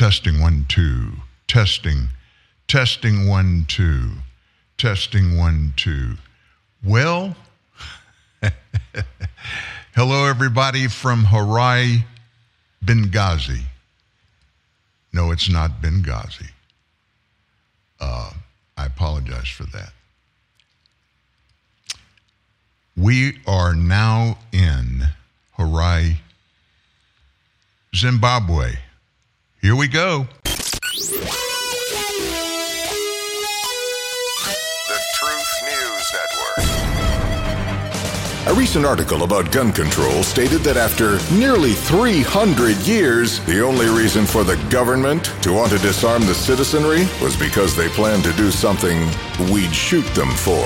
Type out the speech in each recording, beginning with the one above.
Testing one, two. Testing. Testing one, two. Testing one, two. Well, hello, everybody from Harare, Benghazi. No, it's not Benghazi. Uh, I apologize for that. We are now in Harare, Zimbabwe. Here we go. The Truth News Network. A recent article about gun control stated that after nearly 300 years, the only reason for the government to want to disarm the citizenry was because they planned to do something we'd shoot them for.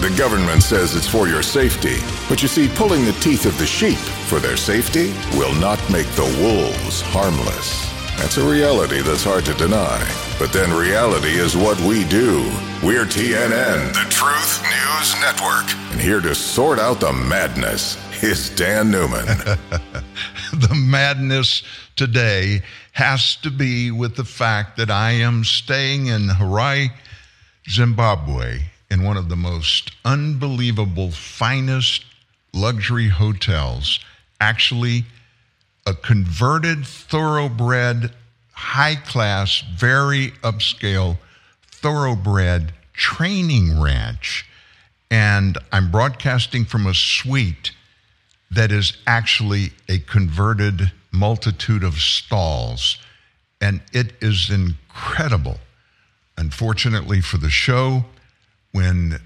The government says it's for your safety, but you see, pulling the teeth of the sheep for their safety will not make the wolves harmless. That's a reality that's hard to deny. But then reality is what we do. We're TNN, the Truth News Network. And here to sort out the madness is Dan Newman. the madness today has to be with the fact that I am staying in Harare, Zimbabwe, in one of the most unbelievable, finest luxury hotels. Actually, a converted, thoroughbred, high class, very upscale, thoroughbred training ranch. And I'm broadcasting from a suite that is actually a converted multitude of stalls. And it is incredible. Unfortunately for the show, when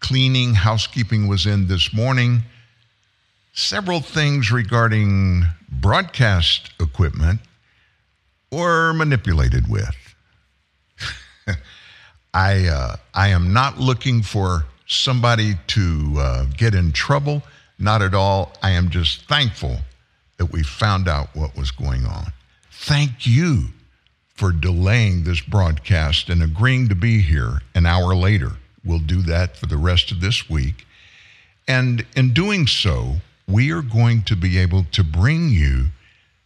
cleaning, housekeeping was in this morning, several things regarding broadcast equipment were manipulated with. I, uh, I am not looking for somebody to uh, get in trouble, not at all. I am just thankful that we found out what was going on. Thank you for delaying this broadcast and agreeing to be here an hour later. We'll do that for the rest of this week. And in doing so, we are going to be able to bring you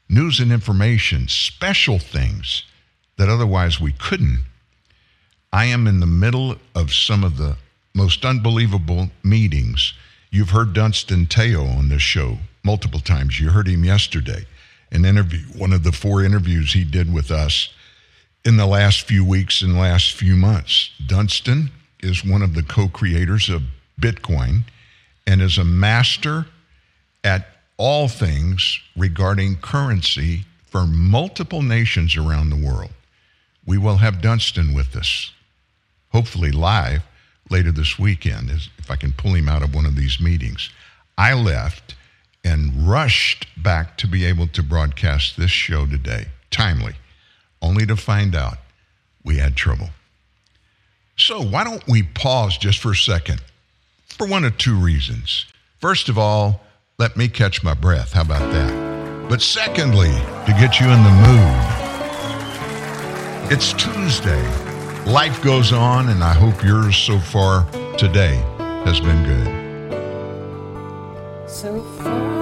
news and information, special things that otherwise we couldn't. I am in the middle of some of the most unbelievable meetings. You've heard Dunstan Teo on this show multiple times. You heard him yesterday, an interview, one of the four interviews he did with us in the last few weeks and last few months. Dunstan is one of the co creators of Bitcoin and is a master at all things regarding currency for multiple nations around the world. We will have Dunstan with us, hopefully live later this weekend, if I can pull him out of one of these meetings. I left and rushed back to be able to broadcast this show today, timely, only to find out we had trouble. So, why don't we pause just for a second for one of two reasons. First of all, let me catch my breath. How about that? But secondly, to get you in the mood, it's Tuesday. Life goes on, and I hope yours so far today has been good. So far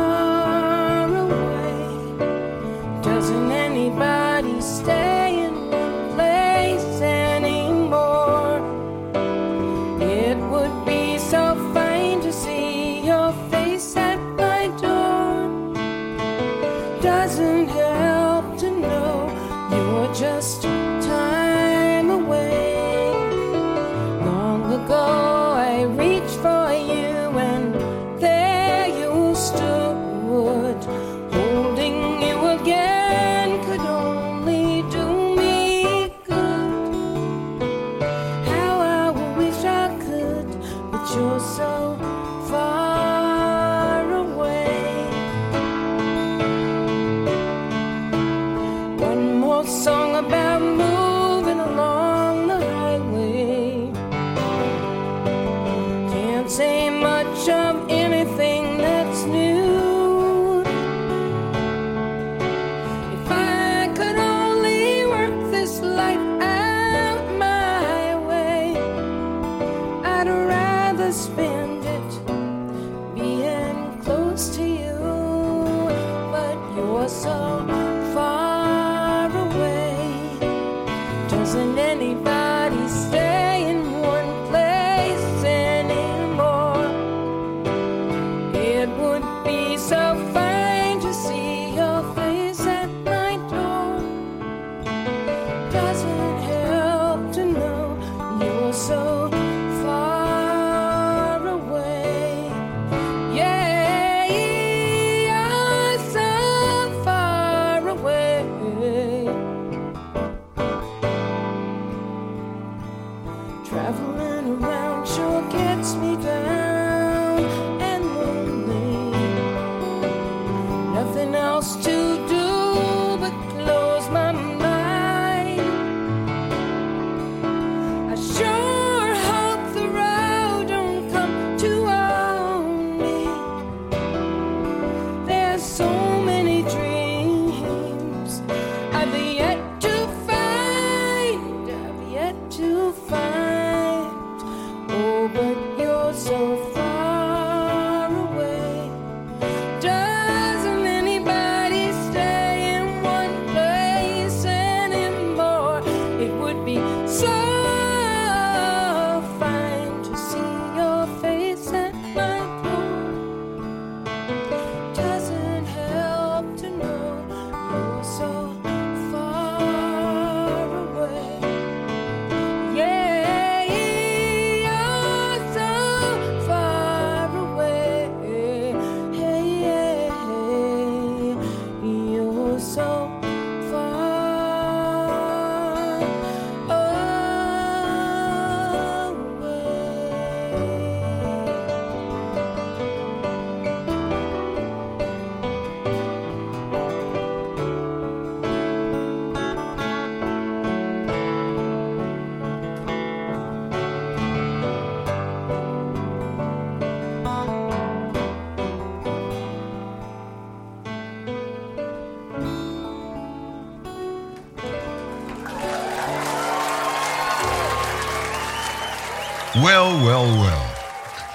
Well, well, well.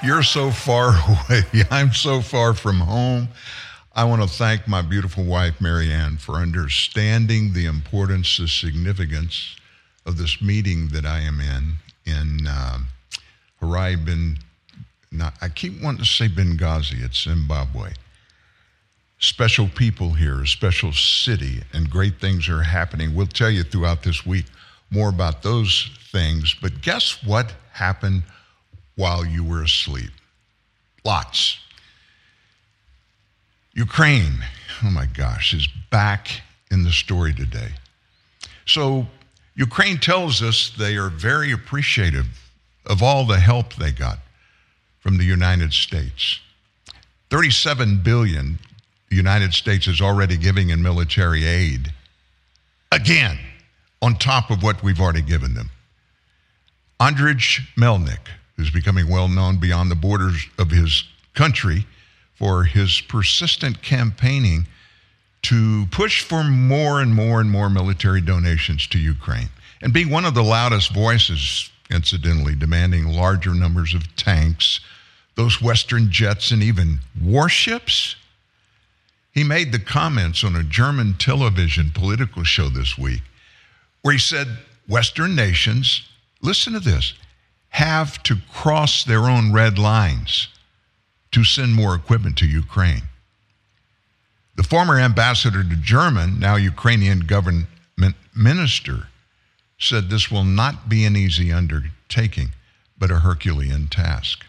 You're so far away. I'm so far from home. I want to thank my beautiful wife, Marianne, for understanding the importance, the significance of this meeting that I am in in uh, Harare bin. Not, I keep wanting to say Benghazi. It's Zimbabwe. Special people here, a special city, and great things are happening. We'll tell you throughout this week more about those things. But guess what happened while you were asleep? Lots. Ukraine, oh my gosh, is back in the story today. So, Ukraine tells us they are very appreciative of all the help they got from the United States. 37 billion the United States is already giving in military aid. Again, on top of what we've already given them. Andrij Melnyk, who's becoming well known beyond the borders of his country for his persistent campaigning to push for more and more and more military donations to Ukraine and be one of the loudest voices, incidentally, demanding larger numbers of tanks, those Western jets, and even warships. He made the comments on a German television political show this week where he said Western nations, listen to this, have to cross their own red lines to send more equipment to Ukraine. The former ambassador to German, now Ukrainian government minister, said this will not be an easy undertaking, but a Herculean task.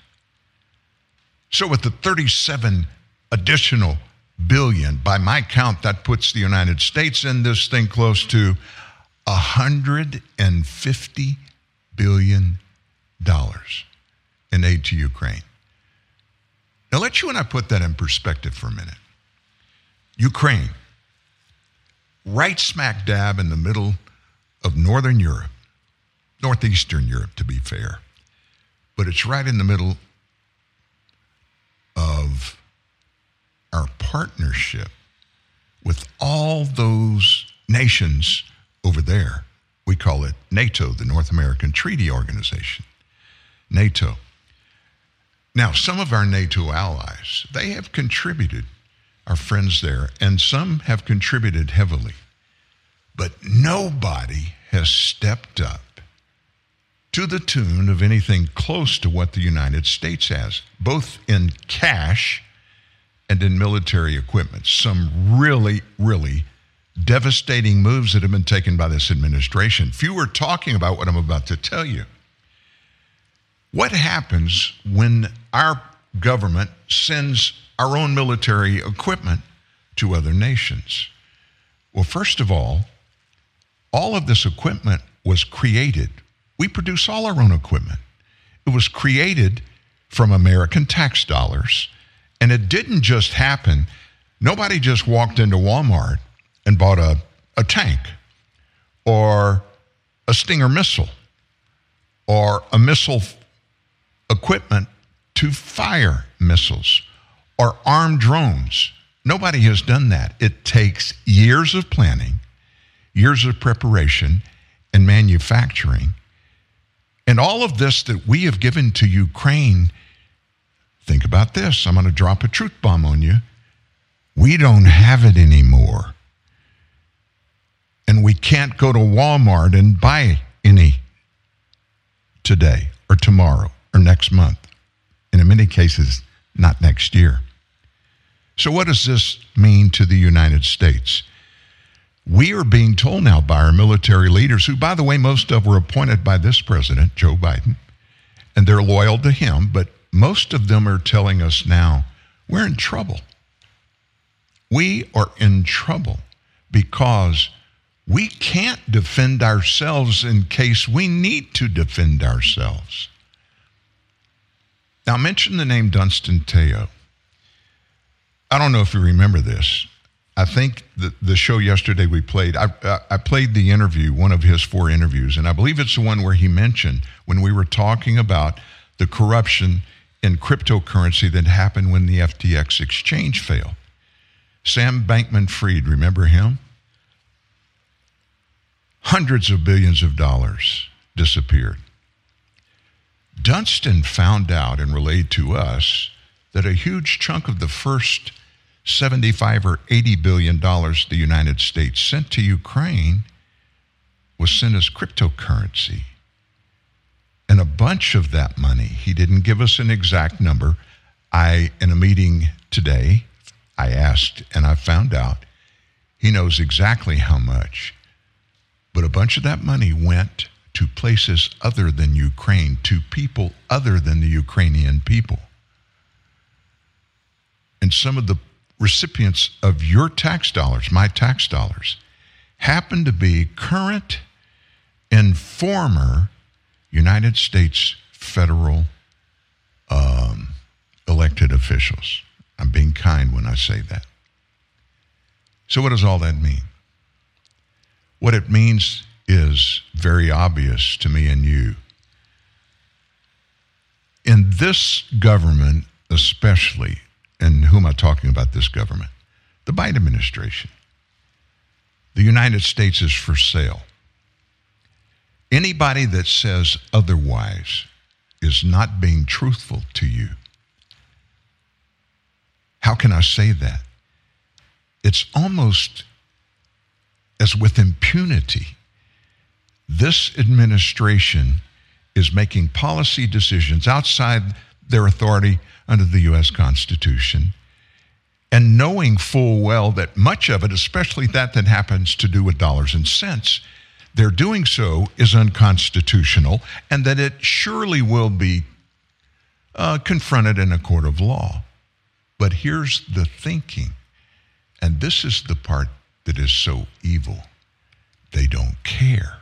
So, with the 37 additional billion, by my count, that puts the United States in this thing close to 150 billion dollars in aid to Ukraine. Now, let you and I put that in perspective for a minute. Ukraine, right smack dab in the middle of Northern Europe, Northeastern Europe to be fair, but it's right in the middle of our partnership with all those nations over there. We call it NATO, the North American Treaty Organization. NATO. Now, some of our NATO allies, they have contributed, our friends there, and some have contributed heavily. But nobody has stepped up to the tune of anything close to what the United States has, both in cash and in military equipment. Some really, really devastating moves that have been taken by this administration. Few are talking about what I'm about to tell you. What happens when our government sends our own military equipment to other nations? Well, first of all, all of this equipment was created. We produce all our own equipment. It was created from American tax dollars. And it didn't just happen. Nobody just walked into Walmart and bought a, a tank or a Stinger missile or a missile equipment to fire missiles or armed drones. Nobody has done that. It takes years of planning, years of preparation, and manufacturing. And all of this that we have given to Ukraine, think about this. I'm going to drop a truth bomb on you. We don't have it anymore. And we can't go to Walmart and buy any today or tomorrow or next month. And in many cases, not next year. So, what does this mean to the United States? We are being told now by our military leaders, who, by the way, most of were appointed by this president, Joe Biden, and they're loyal to him, but most of them are telling us now we're in trouble. We are in trouble because we can't defend ourselves in case we need to defend ourselves. Now, mention the name Dunstan Teo. I don't know if you remember this. I think the, the show yesterday we played, I, I, I played the interview, one of his four interviews, and I believe it's the one where he mentioned when we were talking about the corruption in cryptocurrency that happened when the FTX exchange failed. Sam Bankman Fried, remember him? Hundreds of billions of dollars disappeared. Dunstan found out and relayed to us that a huge chunk of the first 75 or 80 billion dollars the United States sent to Ukraine was sent as cryptocurrency. And a bunch of that money, he didn't give us an exact number. I, in a meeting today, I asked and I found out he knows exactly how much. But a bunch of that money went to places other than Ukraine, to people other than the Ukrainian people. And some of the recipients of your tax dollars, my tax dollars, happen to be current and former United States federal um, elected officials. I'm being kind when I say that. So, what does all that mean? What it means is very obvious to me and you. In this government, especially, and who am I talking about this government? The Biden administration. The United States is for sale. Anybody that says otherwise is not being truthful to you. How can I say that? It's almost as with impunity. This administration is making policy decisions outside their authority under the U.S. Constitution and knowing full well that much of it, especially that that happens to do with dollars and cents, their doing so is unconstitutional and that it surely will be uh, confronted in a court of law. But here's the thinking, and this is the part that is so evil they don't care.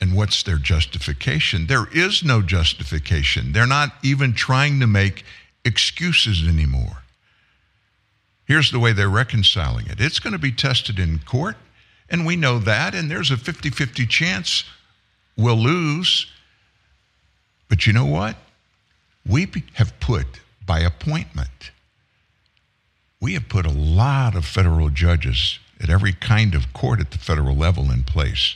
And what's their justification? There is no justification. They're not even trying to make excuses anymore. Here's the way they're reconciling it it's going to be tested in court, and we know that, and there's a 50 50 chance we'll lose. But you know what? We have put by appointment, we have put a lot of federal judges at every kind of court at the federal level in place.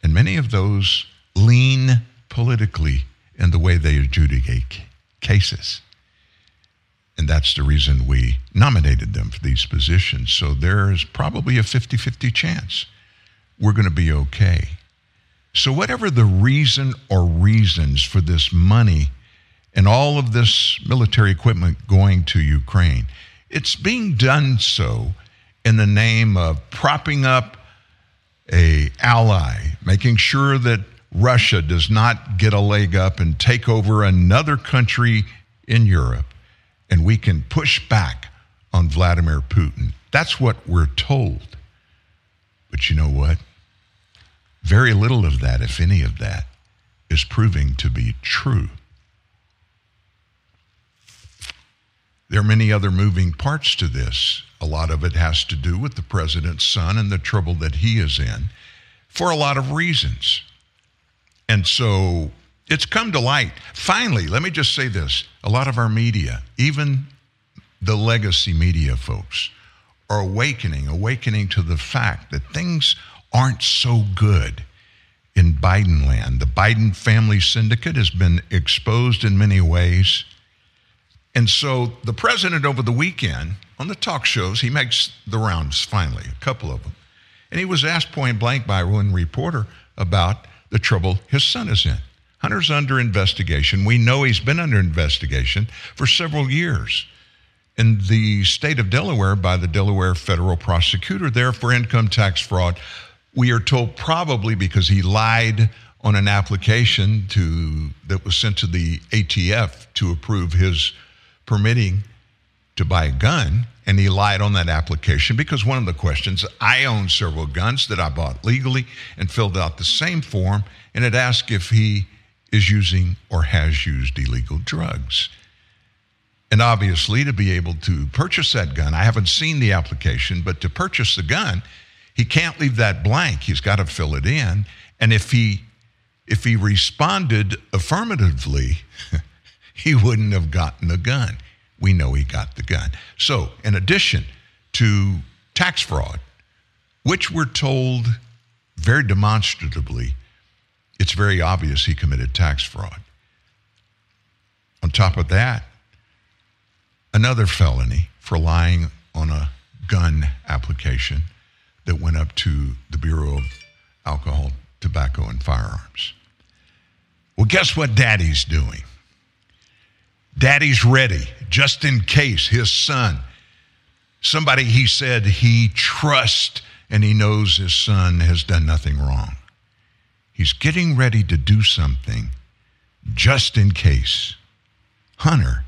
And many of those lean politically in the way they adjudicate cases. And that's the reason we nominated them for these positions. So there is probably a 50 50 chance we're going to be okay. So, whatever the reason or reasons for this money and all of this military equipment going to Ukraine, it's being done so in the name of propping up a ally, making sure that Russia does not get a leg up and take over another country in Europe, and we can push back on Vladimir Putin. That's what we're told. But you know what? Very little of that, if any of that, is proving to be true. There are many other moving parts to this. A lot of it has to do with the president's son and the trouble that he is in for a lot of reasons. And so it's come to light. Finally, let me just say this a lot of our media, even the legacy media folks, are awakening, awakening to the fact that things aren't so good in Biden land. The Biden family syndicate has been exposed in many ways. And so the president over the weekend on the talk shows, he makes the rounds finally, a couple of them. And he was asked point blank by one reporter about the trouble his son is in. Hunter's under investigation. We know he's been under investigation for several years in the state of Delaware by the Delaware federal prosecutor there for income tax fraud. We are told probably because he lied on an application to that was sent to the ATF to approve his permitting to buy a gun and he lied on that application because one of the questions I own several guns that I bought legally and filled out the same form, and it asked if he is using or has used illegal drugs. And obviously, to be able to purchase that gun, I haven't seen the application, but to purchase the gun, he can't leave that blank. He's got to fill it in. And if he if he responded affirmatively, he wouldn't have gotten the gun we know he got the gun. So, in addition to tax fraud, which we're told very demonstratively, it's very obvious he committed tax fraud. On top of that, another felony for lying on a gun application that went up to the Bureau of Alcohol, Tobacco, and Firearms. Well, guess what daddy's doing? Daddy's ready just in case his son, somebody he said he trusts and he knows his son has done nothing wrong. He's getting ready to do something just in case Hunter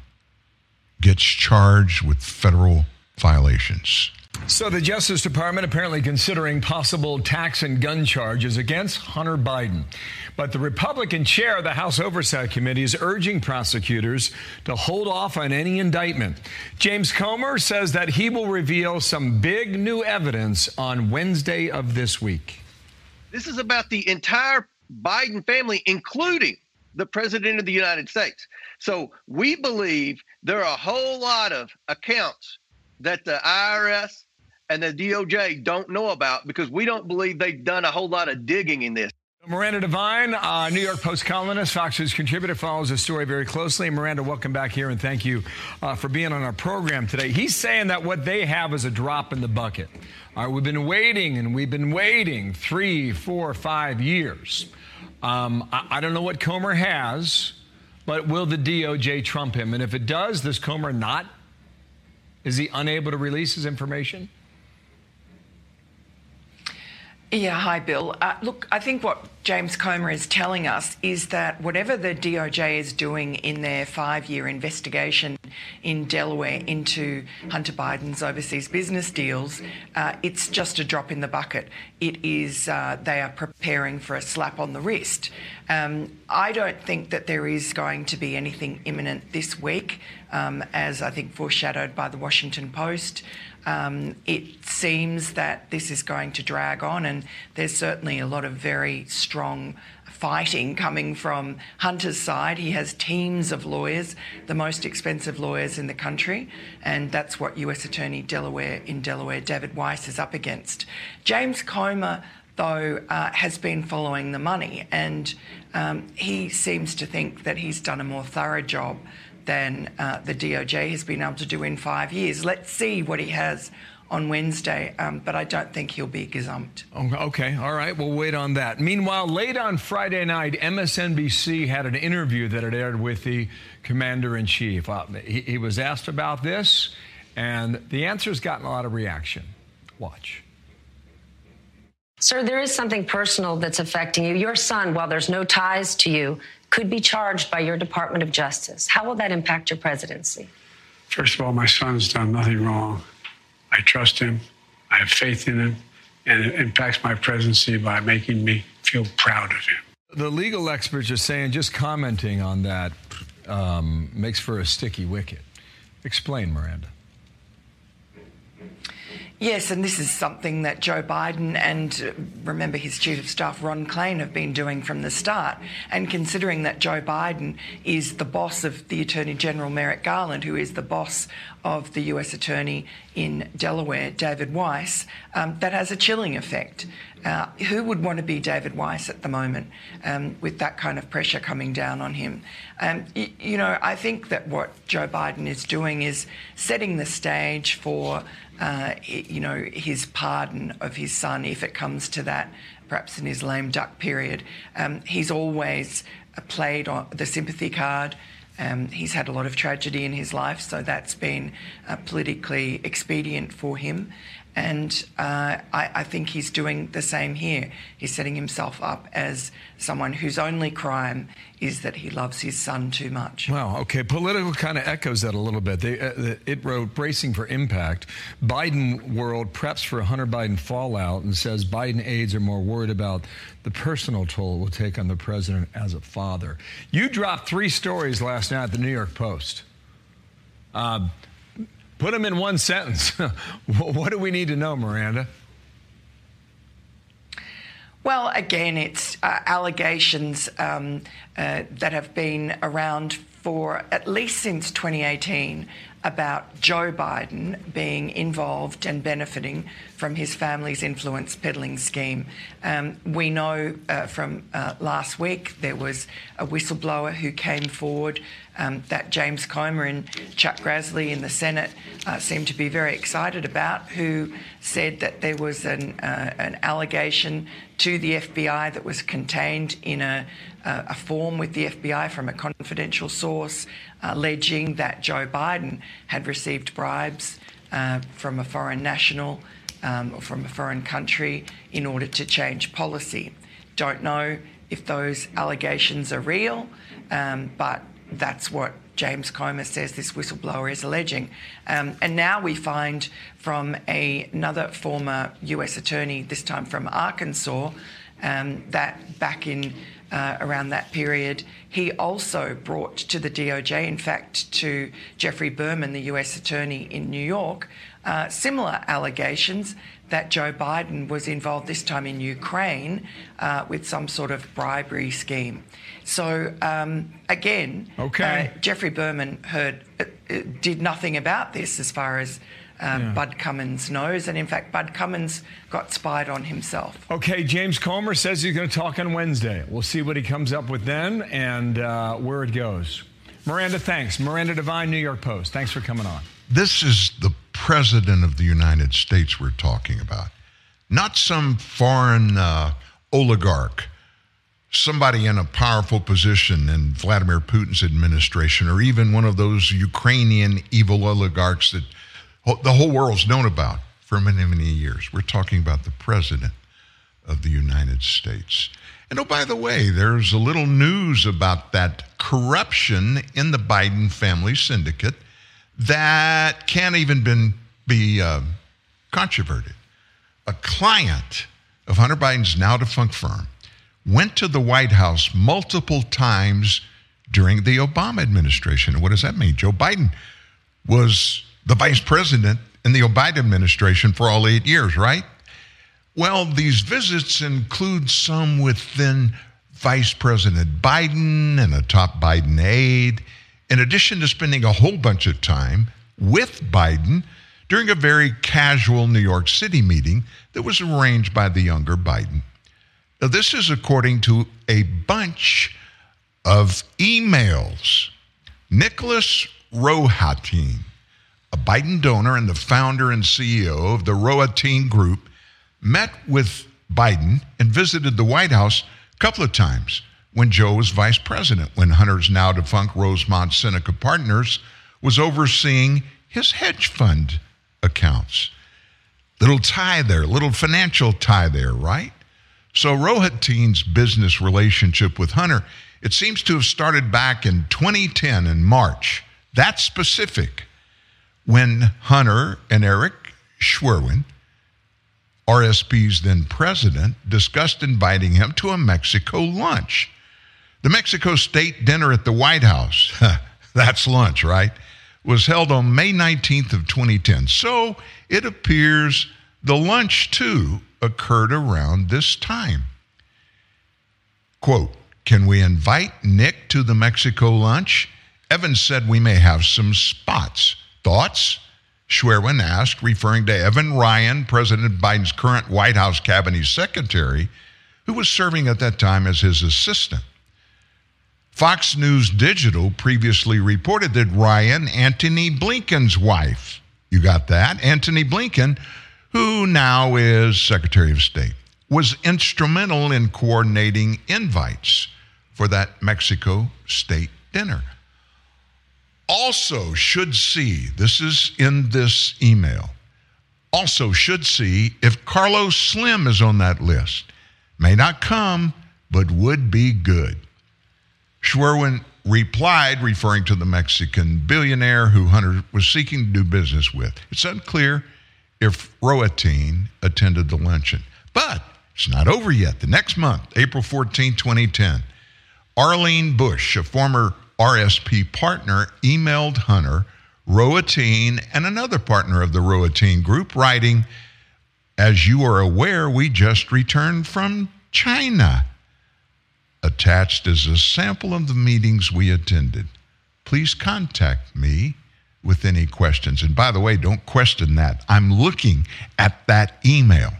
gets charged with federal violations. So, the Justice Department apparently considering possible tax and gun charges against Hunter Biden. But the Republican chair of the House Oversight Committee is urging prosecutors to hold off on any indictment. James Comer says that he will reveal some big new evidence on Wednesday of this week. This is about the entire Biden family, including the President of the United States. So, we believe there are a whole lot of accounts that the IRS and the DOJ don't know about because we don't believe they've done a whole lot of digging in this. Miranda Devine, uh, New York Post columnist, Fox News contributor, follows the story very closely. Miranda, welcome back here and thank you uh, for being on our program today. He's saying that what they have is a drop in the bucket. All right, we've been waiting and we've been waiting three, four, five years. Um, I, I don't know what Comer has, but will the DOJ trump him? And if it does, does Comer not? Is he unable to release his information? Yeah, hi, Bill. Uh, look, I think what James Comer is telling us is that whatever the DOJ is doing in their five year investigation in Delaware into Hunter Biden's overseas business deals, uh, it's just a drop in the bucket. It is, uh, they are preparing for a slap on the wrist. Um, I don't think that there is going to be anything imminent this week, um, as I think foreshadowed by the Washington Post. Um, it seems that this is going to drag on, and there's certainly a lot of very strong fighting coming from Hunter's side. He has teams of lawyers, the most expensive lawyers in the country, and that's what US Attorney Delaware in Delaware, David Weiss, is up against. James Comer, though, uh, has been following the money, and um, he seems to think that he's done a more thorough job than uh, the DOJ has been able to do in five years. Let's see what he has on Wednesday, um, but I don't think he'll be gazumped. Oh, Okay, all right, we'll wait on that. Meanwhile, late on Friday night, MSNBC had an interview that it aired with the commander in chief. Uh, he, he was asked about this, and the answer's gotten a lot of reaction. Watch. Sir, there is something personal that's affecting you. Your son, while there's no ties to you, could be charged by your Department of Justice. How will that impact your presidency? First of all, my son's done nothing wrong. I trust him. I have faith in him. And it impacts my presidency by making me feel proud of him. The legal experts are saying just commenting on that um, makes for a sticky wicket. Explain, Miranda. Yes, and this is something that Joe Biden and uh, remember his chief of staff Ron Klain have been doing from the start. And considering that Joe Biden is the boss of the Attorney General Merrick Garland, who is the boss of the US Attorney in Delaware, David Weiss, um, that has a chilling effect. Uh, who would want to be David Weiss at the moment um, with that kind of pressure coming down on him? Um, you know, I think that what Joe Biden is doing is setting the stage for uh, you know, his pardon of his son, if it comes to that, perhaps in his lame duck period. Um, he's always uh, played on the sympathy card. Um, he's had a lot of tragedy in his life, so that's been uh, politically expedient for him. And uh, I, I think he's doing the same here. He's setting himself up as someone whose only crime is that he loves his son too much. Wow. Okay. Political kind of echoes that a little bit. They, uh, it wrote bracing for impact. Biden world preps for a Hunter Biden fallout and says Biden aides are more worried about the personal toll it will take on the president as a father. You dropped three stories last night at the New York Post. Uh, put them in one sentence. what do we need to know, Miranda? Well, again, it's uh, allegations um, uh, that have been around for at least since 2018 about Joe Biden being involved and benefiting from his family's influence peddling scheme. Um, we know uh, from uh, last week there was a whistleblower who came forward um, that James Comer and Chuck Grassley in the Senate uh, seemed to be very excited about, who said that there was an, uh, an allegation to the FBI that was contained in a, a, form with the FBI from a confidential source alleging that Joe Biden had received bribes uh, from a foreign national um, or from a foreign country in order to change policy. Don't know if those allegations are real, um, but that's what James Comer says this whistleblower is alleging. Um, and now we find from a, another former US attorney, this time from Arkansas, um, that back in uh, around that period, he also brought to the DOJ, in fact, to Geoffrey Berman, the US attorney in New York, uh, similar allegations that Joe Biden was involved this time in Ukraine uh, with some sort of bribery scheme. So um, again, Okay. uh, Geoffrey Berman heard uh, did nothing about this as far as um, Bud Cummins knows, and in fact, Bud Cummins got spied on himself. Okay, James Comer says he's going to talk on Wednesday. We'll see what he comes up with then and uh, where it goes. Miranda, thanks. Miranda Devine, New York Post. Thanks for coming on. This is the president of the United States we're talking about, not some foreign uh, oligarch, somebody in a powerful position in Vladimir Putin's administration, or even one of those Ukrainian evil oligarchs that ho- the whole world's known about for many, many years. We're talking about the president of the United States. And oh, by the way, there's a little news about that corruption in the Biden family syndicate that can't even been, be uh, controverted. A client of Hunter Biden's now defunct firm went to the White House multiple times during the Obama administration. What does that mean? Joe Biden was the vice president in the Obama administration for all eight years, right? Well, these visits include some within Vice President Biden and a top Biden aide, in addition to spending a whole bunch of time with Biden during a very casual New York City meeting that was arranged by the younger Biden. Now, this is according to a bunch of emails. Nicholas Rohatyn a Biden donor and the founder and CEO of the Rohatyn Group, met with Biden and visited the White House a couple of times when Joe was vice president, when Hunter's now defunct Rosemont Seneca Partners was overseeing his hedge fund accounts. Little tie there, little financial tie there, right? So Rohatyn's business relationship with Hunter, it seems to have started back in 2010 in March. That's specific when Hunter and Eric Schwerin, RSP's then president, discussed inviting him to a Mexico lunch. The Mexico State dinner at the White House, that's lunch, right? Was held on May 19th of 2010. So it appears the lunch too occurred around this time. Quote, can we invite Nick to the Mexico lunch? Evans said we may have some spots. Thoughts? Schwerin asked, referring to Evan Ryan, President Biden's current White House cabinet secretary, who was serving at that time as his assistant. Fox News Digital previously reported that Ryan, Antony Blinken's wife, you got that? Antony Blinken, who now is Secretary of State, was instrumental in coordinating invites for that Mexico State dinner. Also, should see, this is in this email, also should see if Carlos Slim is on that list. May not come, but would be good. Schwerin replied, referring to the Mexican billionaire who Hunter was seeking to do business with. It's unclear if Rohatyn attended the luncheon. But it's not over yet. The next month, April 14, 2010, Arlene Bush, a former RSP partner, emailed Hunter, Rohatyn, and another partner of the Rohatyn group, writing, As you are aware, we just returned from China. Attached is a sample of the meetings we attended. Please contact me with any questions. And by the way, don't question that. I'm looking at that email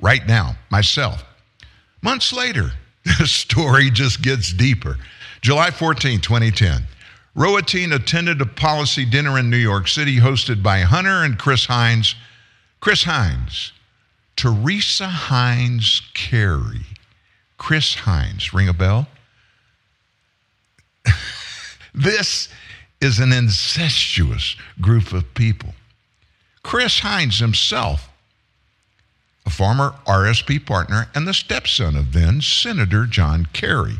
right now myself. Months later, the story just gets deeper. July 14, 2010. Rohatyn attended a policy dinner in New York City hosted by Hunter and Chris Heinz. Chris Heinz, Teresa Heinz Kerry, Chris Heinz, ring a bell? this is an incestuous group of people. Chris Heinz himself, a former RSP partner and the stepson of then Senator John Kerry,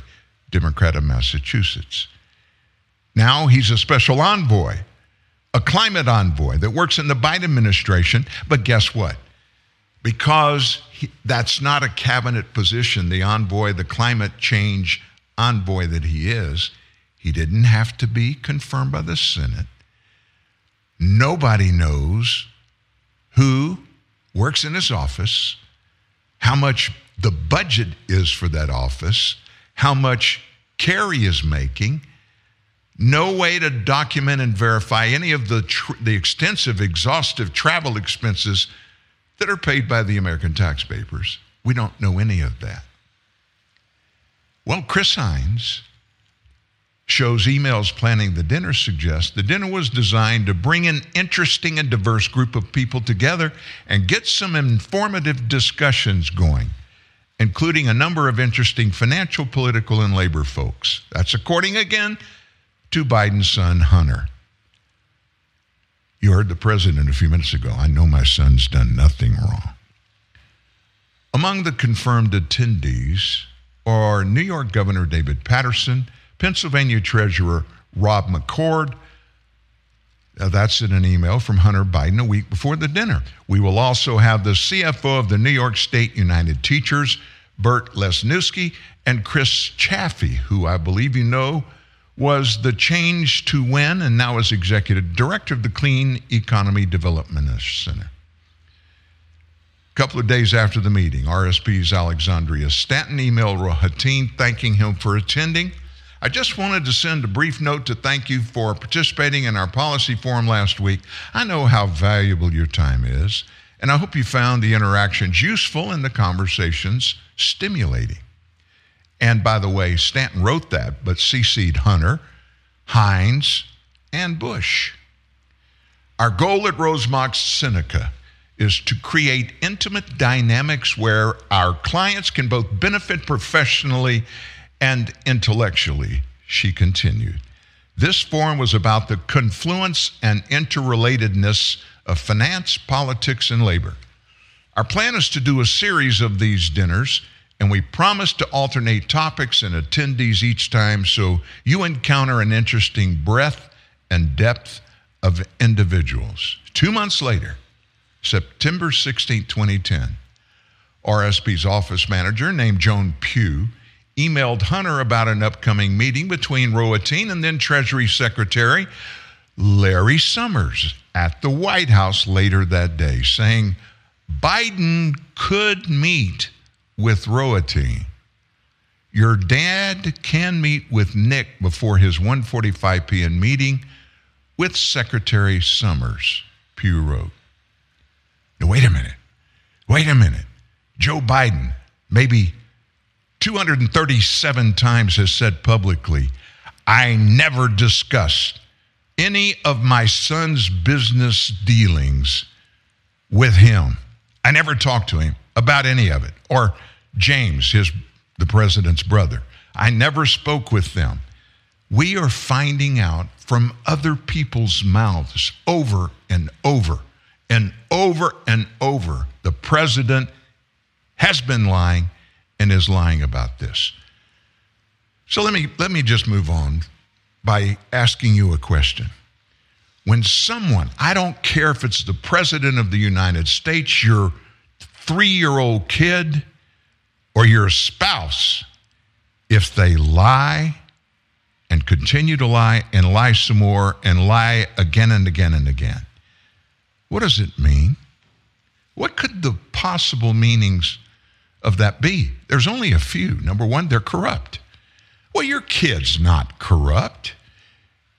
Democrat of Massachusetts. Now he's a special envoy, a climate envoy that works in the Biden administration. But guess what? Because he, that's not a cabinet position, the envoy, the climate change envoy that he is, he didn't have to be confirmed by the Senate. Nobody knows who works in his office, how much the budget is for that office, how much Kerry is making. No way to document and verify any of the, tr- the extensive, exhaustive travel expenses that are paid by the American taxpayers. We don't know any of that. Well, Chris Heinz shows emails planning the dinner suggest the dinner was designed to bring an interesting and diverse group of people together and get some informative discussions going, including a number of interesting financial, political, and labor folks. That's according again to Biden's son, Hunter. You heard the president a few minutes ago. I know my son's done nothing wrong. Among the confirmed attendees are New York Governor David Paterson, Pennsylvania Treasurer Rob McCord. Now, that's in an email from Hunter Biden a week before the dinner. We will also have the CFO of the New York State United Teachers, Bert Lesniewski, and Chris Chaffee, who I believe you know was the change to win and now is executive director of the Clean Economy Development Center. A couple of days after the meeting, RSP's Alexandria Stanton emailed Rohatyn thanking him for attending. I just wanted to send a brief note to thank you for participating in our policy forum last week. I know how valuable your time is, and I hope you found the interactions useful and the conversations stimulating. And by the way, Stanton wrote that, but CC'd Hunter, Heinz, and Bush. Our goal at Rosemont Seneca is to create intimate dynamics where our clients can both benefit professionally and intellectually, she continued. This forum was about the confluence and interrelatedness of finance, politics, and labor. Our plan is to do a series of these dinners, and we promise to alternate topics and attendees each time so you encounter an interesting breadth and depth of individuals. Two months later, September 16, 2010, RSP's office manager named Joan Pugh emailed Hunter about an upcoming meeting between Rohatyn and then Treasury Secretary Larry Summers at the White House later that day, saying Biden could meet with Rohatyn. Your dad can meet with Nick before his 1:45 p.m. meeting with Secretary Summers, Pugh wrote. Now, wait a minute. Wait a minute. Joe Biden, maybe 237 times, has said publicly, I never discussed any of my son's business dealings with him. I never talked to him about any of it. Or James, his the president's brother. I never spoke with them. We are finding out from other people's mouths over and over and over and over the president has been lying and is lying about this. So let me let me just move on by asking you a question. When someone, I don't care if it's the president of the United States, your 3-year-old kid or your spouse, if they lie and continue to lie and lie some more and lie again and again and again. What does it mean? What could the possible meanings of that be? There's only a few. Number one, they're corrupt. Well, your kid's not corrupt.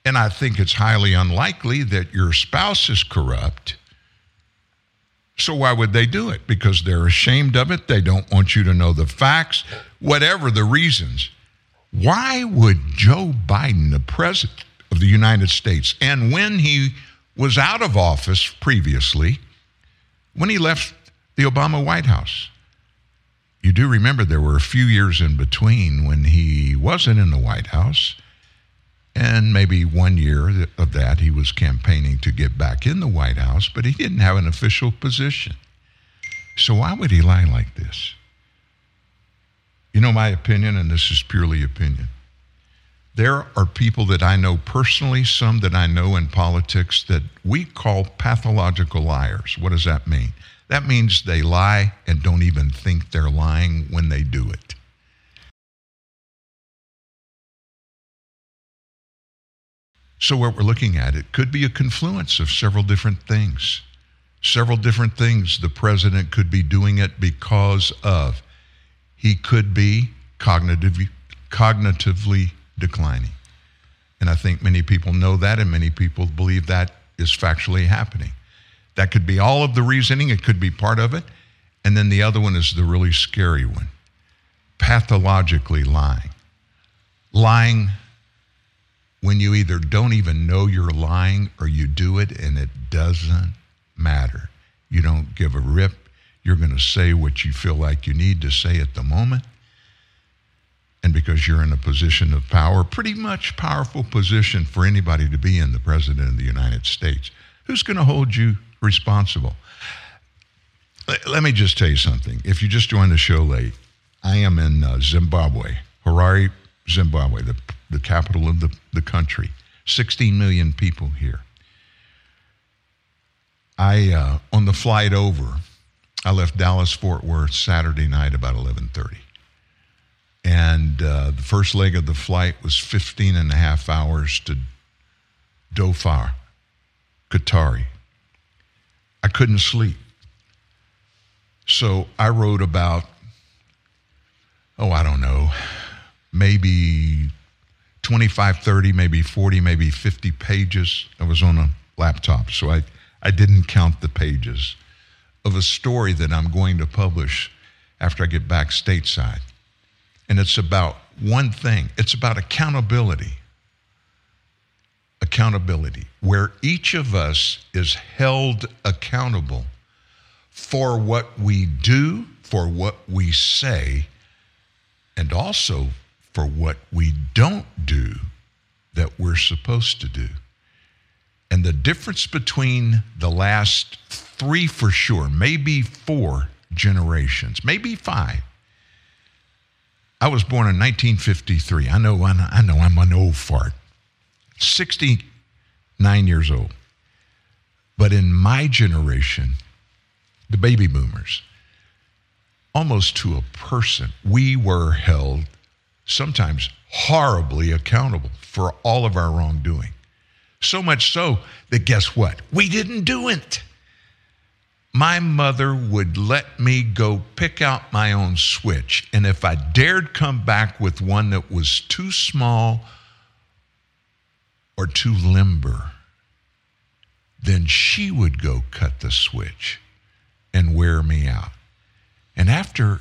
And I think it's highly unlikely that your spouse is corrupt. So why would they do it? Because they're ashamed of it. They don't want you to know the facts, whatever the reasons. Why would Joe Biden, the president of the United States, and when he was out of office previously, when he left the Obama White House, you do remember there were a few years in between when he wasn't in the White House, and maybe one year of that he was campaigning to get back in the White House, but he didn't have an official position. So why would he lie like this? You know my opinion, and this is purely opinion. There are people that I know personally, some that I know in politics, that we call pathological liars. What does that mean? That means they lie and don't even think they're lying when they do it. So, what we're looking at, it could be a confluence of several different things. Several different things the president could be doing it because of he could be cognitively, cognitively declining. And I think many people know that, and many people believe that is factually happening. That could be all of the reasoning, it could be part of it. And then the other one is the really scary one pathologically lying. Lying when you either don't even know you're lying or you do it and it doesn't matter. You don't give a rip. You're going to say what you feel like you need to say at the moment. And because you're in a position of power, pretty much powerful position for anybody to be in, the President of the United States, who's going to hold you responsible? Let me just tell you something. If you just joined the show late, I am in uh, Zimbabwe, Harare, Zimbabwe, the, the capital of the, the country. 16 million people here. I, uh, on the flight over, I left Dallas Fort Worth Saturday night about 11:30. And uh, the first leg of the flight was 15 and a half hours to Doha, Qatari. I couldn't sleep. So I wrote about, oh, I don't know, maybe 25, 30, maybe 40, maybe 50 pages. I was on a laptop, so I, I didn't count the pages of a story that I'm going to publish after I get back stateside. And it's about one thing it's about accountability. Accountability, where each of us is held accountable for what we do, for what we say, and also for what we don't do that we're supposed to do. And the difference between the last three for sure, maybe four generations, maybe five. I was born in 1953. I know, I know I'm an old fart. 69 years old. But in my generation, the baby boomers, almost to a person, we were held sometimes horribly accountable for all of our wrongdoing. So much so that guess what? We didn't do it. My mother would let me go pick out my own switch. And if I dared come back with one that was too small or too limber, then she would go cut the switch and wear me out. And after,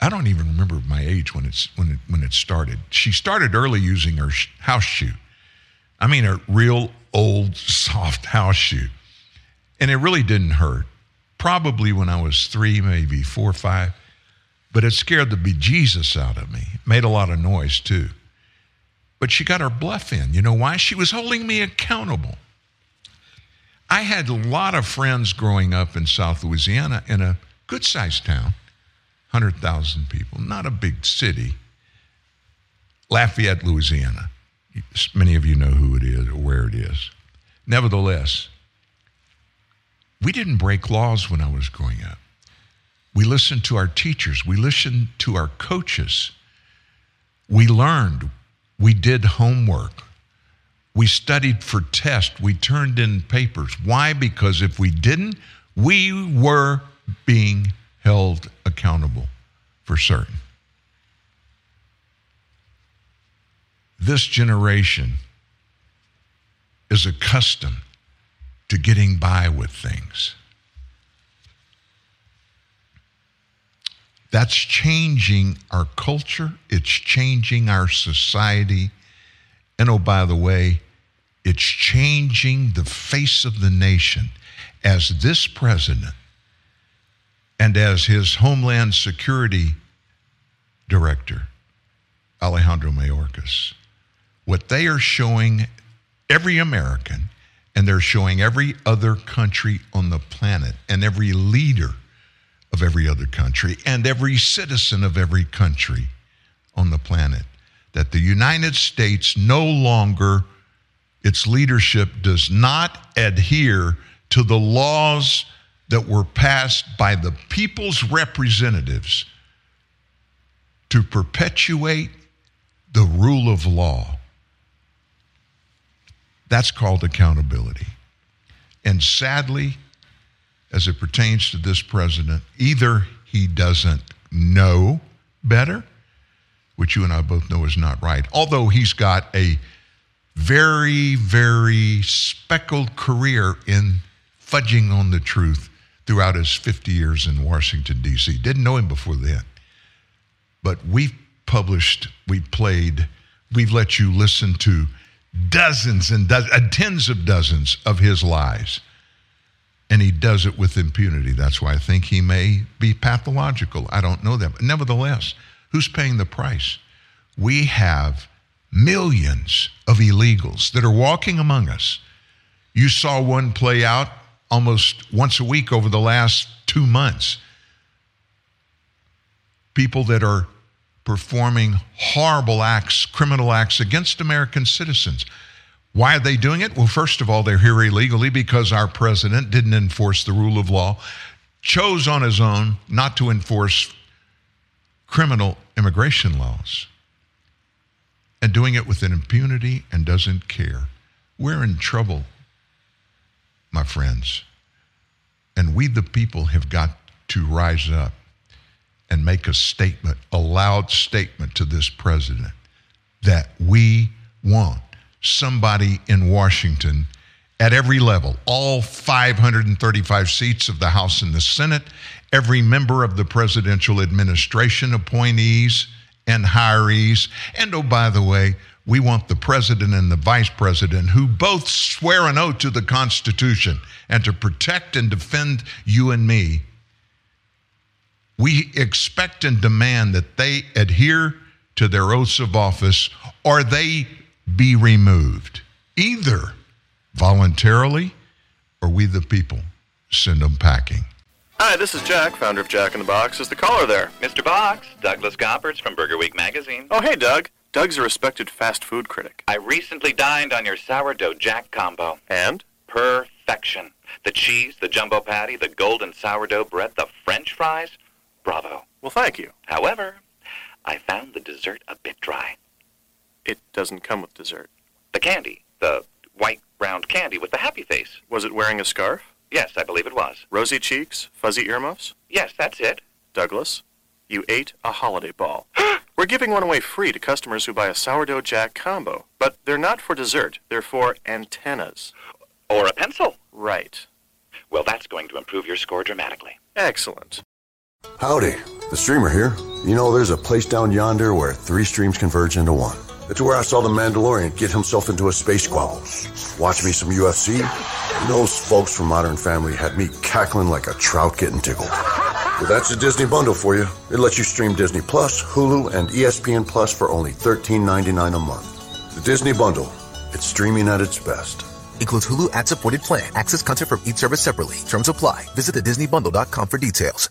I don't even remember my age when it's when it, when it started. She started early using her house shoe. I mean, a real old soft house shoe, and it really didn't hurt. Probably when I was three, maybe four or five, but it scared the bejesus out of me. Made a lot of noise too. But she got her bluff in. You know why? She was holding me accountable. I had a lot of friends growing up in South Louisiana in a good sized town, 100,000 people, not a big city. Lafayette, Louisiana. Many of you know who it is or where it is. Nevertheless, we didn't break laws when I was growing up. We listened to our teachers, we listened to our coaches. We learned, we did homework. We studied for tests. We turned in papers. Why? Because if we didn't, we were being held accountable for certain. This generation is accustomed to getting by with things. That's changing our culture, it's changing our society. And oh, by the way, it's changing the face of the nation as this president and as his Homeland Security Director, Alejandro Mayorkas, what they are showing every American and they're showing every other country on the planet and every leader of every other country and every citizen of every country on the planet that the United States no longer, its leadership does not adhere to the laws that were passed by the people's representatives to perpetuate the rule of law. That's called accountability. And sadly, as it pertains to this president, either he doesn't know better, which you and I both know is not right, although he's got a very, very speckled career in fudging on the truth throughout his 50 years in Washington, D.C. Didn't know him before then. But we've published, we've played, we've let you listen to dozens and dozens, tens of dozens of his lies. And he does it with impunity. That's why I think he may be pathological. I don't know that. But nevertheless, who's paying the price? We have millions of illegals that are walking among us. You saw one play out almost once a week over the last two months. People that are performing horrible acts, criminal acts against American citizens. Why are they doing it? Well, first of all, they're here illegally because our president didn't enforce the rule of law, chose on his own not to enforce criminal immigration laws, and doing it with an impunity and doesn't care. We're in trouble, my friends. And we, the people, have got to rise up and make a statement, a loud statement to this president that we want somebody in Washington at every level, all 535 seats of the House and the Senate, every member of the presidential administration, appointees and hirees. And oh, by the way, We want the president and the vice president who both swear an oath to the Constitution and to protect and defend you and me. We expect and demand that they adhere to their oaths of office or they be removed, either voluntarily or we, the people, send them packing. Hi, this is Jack, founder of Jack in the Box. Is the caller there? Mr. Box, Douglas Gopperts from Burger Week magazine. Oh, hey, Doug. Doug's a respected fast food critic. I recently dined on your sourdough jack combo. And? Perfection. The cheese, the jumbo patty, the golden sourdough bread, the french fries. Bravo. Well, thank you. However, I found the dessert a bit dry. It doesn't come with dessert. The candy, the white round candy with the happy face. Was it wearing a scarf? Yes, I believe it was. Rosy cheeks? Fuzzy earmuffs? Yes, that's it. Douglas, you ate a holiday ball. We're giving one away free to customers who buy a sourdough jack combo, but they're not for dessert. They're for antennas. Or a pencil. Right. Well, that's going to improve your score dramatically. Excellent. Howdy, the streamer here. You know, there's a place down yonder where three streams converge into one. It's where I saw the Mandalorian get himself into a space squabble. Watch me some UFC. Those folks from Modern Family had me cackling like a trout getting tickled. But that's the Disney bundle for you. It lets you stream Disney Plus, Hulu, and ESPN Plus for only $13.99 a month. The Disney bundle. It's streaming at its best. Includes Hulu ad-supported plan. Access content from each service separately. Terms apply. Visit thedisneybundle.com for details.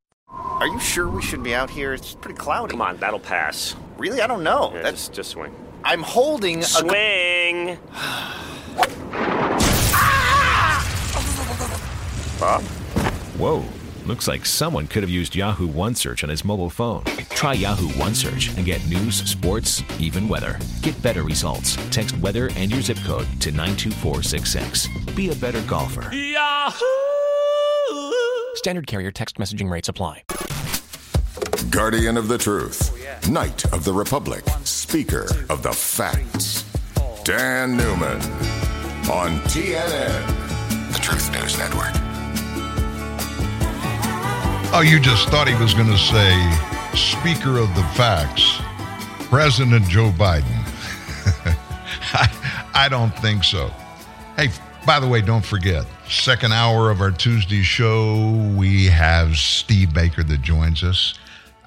Are you sure we should be out here? It's pretty cloudy. Come on, that'll pass. Really? I don't know. Yeah, That's just, just swing. I'm holding a Swing. Bob? Whoa. Looks like someone could have used Yahoo OneSearch on his mobile phone. Try Yahoo OneSearch and get news, sports, even weather. Get better results. Text weather and your zip code to 92466. Be a better golfer. Yahoo! Standard carrier text messaging rates apply. Guardian of the Truth, Knight of the Republic, Speaker of the Facts, Dan Newman on TNN, the Truth News Network. Oh, you just thought he was going to say Speaker of the Facts, President Joe Biden. I, I don't think so. Hey, by the way, don't forget, second hour of our Tuesday show, we have Steve Baker that joins us.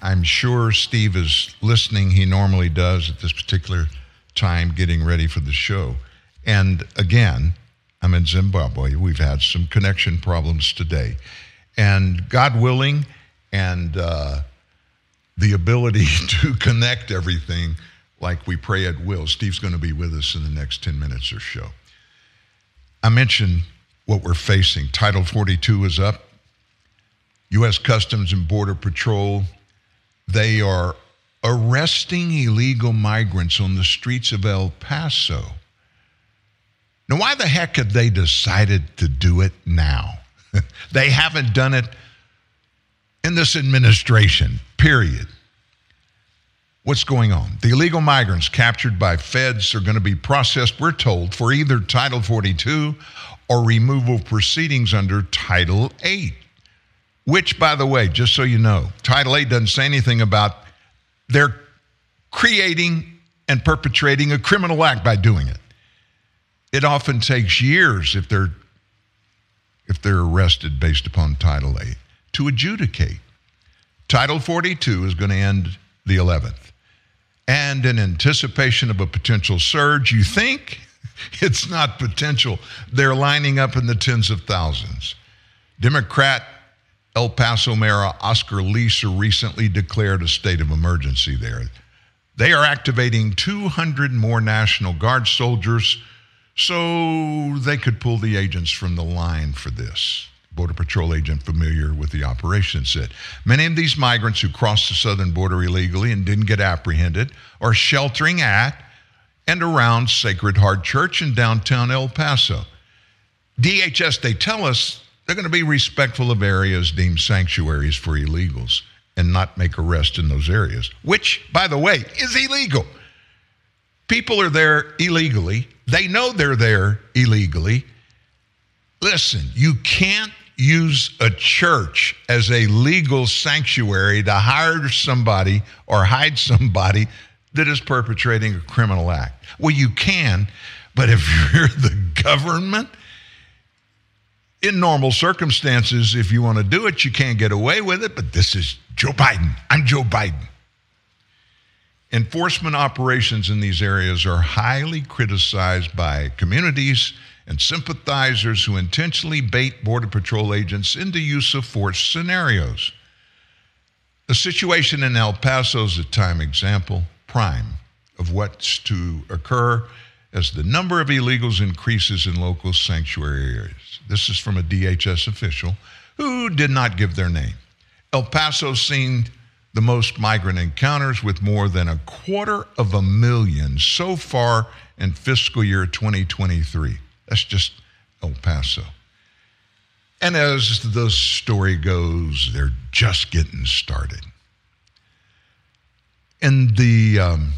I'm sure Steve is listening. He normally does at this particular time, getting ready for the show. And again, I'm in Zimbabwe. We've had some connection problems today. And God willing, and uh, the ability to connect everything like we pray at will, Steve's going to be with us in the next 10 minutes or so. I mentioned what we're facing. Title 42 is up. U.S. Customs and Border Patrol, they are arresting illegal migrants on the streets of El Paso. Now, why the heck have they decided to do it now? they haven't done it in this administration, period. What's going on? The illegal migrants captured by feds are going to be processed, we're told, for either Title 42 or removal proceedings under Title 8. Which, by the way, just so you know, Title 8 doesn't say anything about they're creating and perpetrating a criminal act by doing it. It often takes years if they're if they're arrested based upon Title 8 to adjudicate. Title 42 is going to end the 11th. And in anticipation of a potential surge, you think it's not potential. They're lining up in the tens of thousands. Democrat El Paso Mayor Oscar Leeser recently declared a state of emergency there. They are activating 200 more National Guard soldiers so they could pull the agents from the line for this. Border Patrol agent familiar with the operation said many of these migrants who crossed the southern border illegally and didn't get apprehended are sheltering at and around Sacred Heart Church in downtown El Paso. DHS, they tell us they're going to be respectful of areas deemed sanctuaries for illegals and not make arrests in those areas, which, by the way, is illegal. People are there illegally. They know they're there illegally. Listen, you can't use a church as a legal sanctuary to hire somebody or hide somebody that is perpetrating a criminal act. Well, you can, but if you're the government, in normal circumstances, if you want to do it, you can't get away with it. But this is Joe Biden. I'm Joe Biden. Enforcement operations in these areas are highly criticized by communities and sympathizers who intentionally bait Border Patrol agents into use of force scenarios. The situation in El Paso is a time example, prime, of what's to occur as the number of illegals increases in local sanctuary areas. This is from a DHS official who did not give their name. El Paso seen the most migrant encounters with more than a quarter of a million so far in fiscal year 2023. That's just El Paso. And as the story goes, they're just getting started. In the um,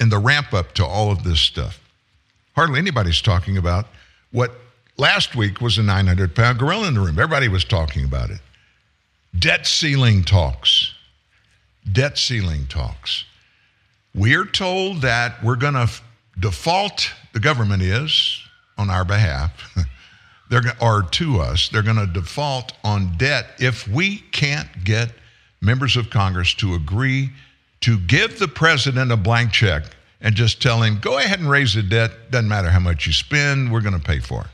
in the ramp up to all of this stuff, hardly anybody's talking about what last week was a 900 pound gorilla in the room. Everybody was talking about it. Debt ceiling talks. Debt ceiling talks. We're told that we're going to default, the government is, on our behalf, they're, or to us, they're going to default on debt if we can't get members of Congress to agree to give the president a blank check and just tell him, go ahead and raise the debt. Doesn't matter how much you spend, we're going to pay for it.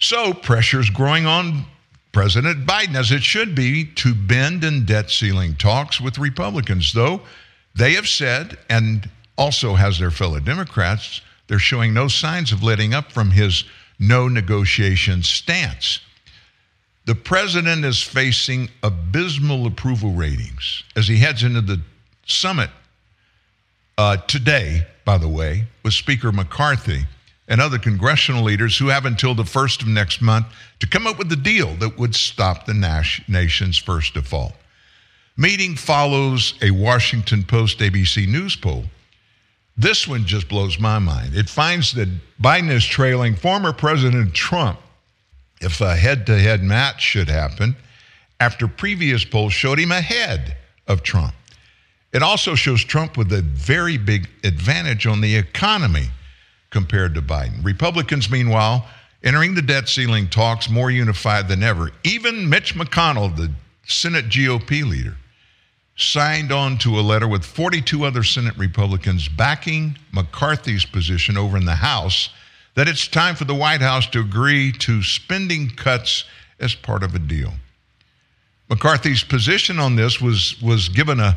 So pressure's growing on President Biden, as it should be, to bend in debt ceiling talks with Republicans, though they have said, and also has their fellow Democrats, they're showing no signs of letting up from his no negotiation stance. The president is facing abysmal approval ratings as he heads into the summit uh, today, by the way, with Speaker McCarthy and other congressional leaders who have until the first of next month to come up with a deal that would stop the nation's first default. Meeting follows a Washington Post ABC News poll. This one just blows my mind. It finds that Biden is trailing former President Trump if a head to head match should happen after previous polls showed him ahead of Trump. It also shows Trump with a very big advantage on the economy compared to Biden. Republicans, meanwhile, entering the debt ceiling talks more unified than ever. Even Mitch McConnell, the Senate GOP leader, signed on to a letter with 42 other Senate Republicans backing McCarthy's position over in the House that it's time for the White House to agree to spending cuts as part of a deal. McCarthy's position on this was, was given a,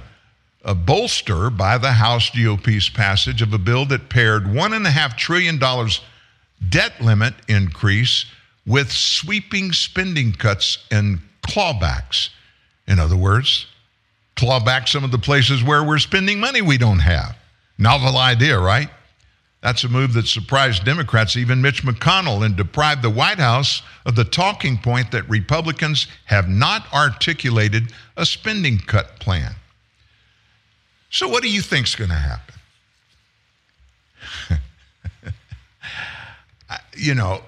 a bolster by the House GOP's passage of a bill that paired $1.5 trillion debt limit increase with sweeping spending cuts and clawbacks. In other words, claw back some of the places where we're spending money we don't have. Novel idea, right? That's a move that surprised Democrats, even Mitch McConnell, and deprived the White House of the talking point that Republicans have not articulated a spending cut plan. So, what do you think's going to happen? You know,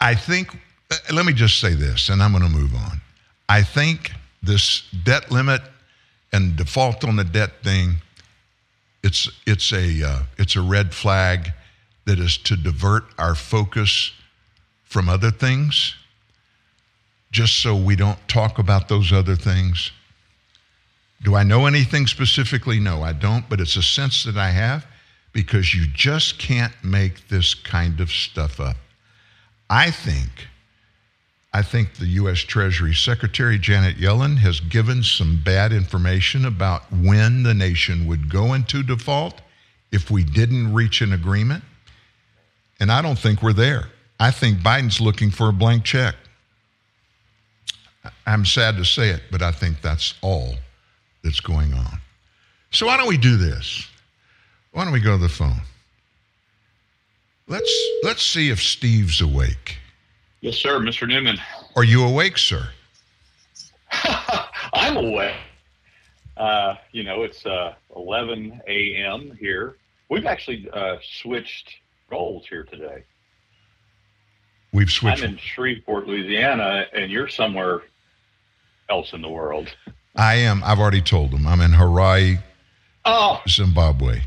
I think, uh, let me just say this, and I'm going to move on. I think this debt limit and default on the debt thing, it's, it's, a, uh, it's a red flag that is to divert our focus from other things, just so we don't talk about those other things. Do I know anything specifically? No, I don't, but it's a sense that I have because you just can't make this kind of stuff up. I think I think the US Treasury Secretary Janet Yellen has given some bad information about when the nation would go into default if we didn't reach an agreement. And I don't think we're there. I think Biden's looking for a blank check. I'm sad to say it, but I think that's all that's going on. So why don't we do this? Why don't we go to the phone? Let's let's see if Steve's awake. Yes, sir, Mr. Newman. Are you awake, sir? I'm awake. Uh, you know, it's uh, 11 a.m. here. We've actually uh, switched roles here today. We've switched. I'm in Shreveport, Louisiana, and you're somewhere else in the world. I am. I've already told them. I'm in Hawaii, Oh, Zimbabwe.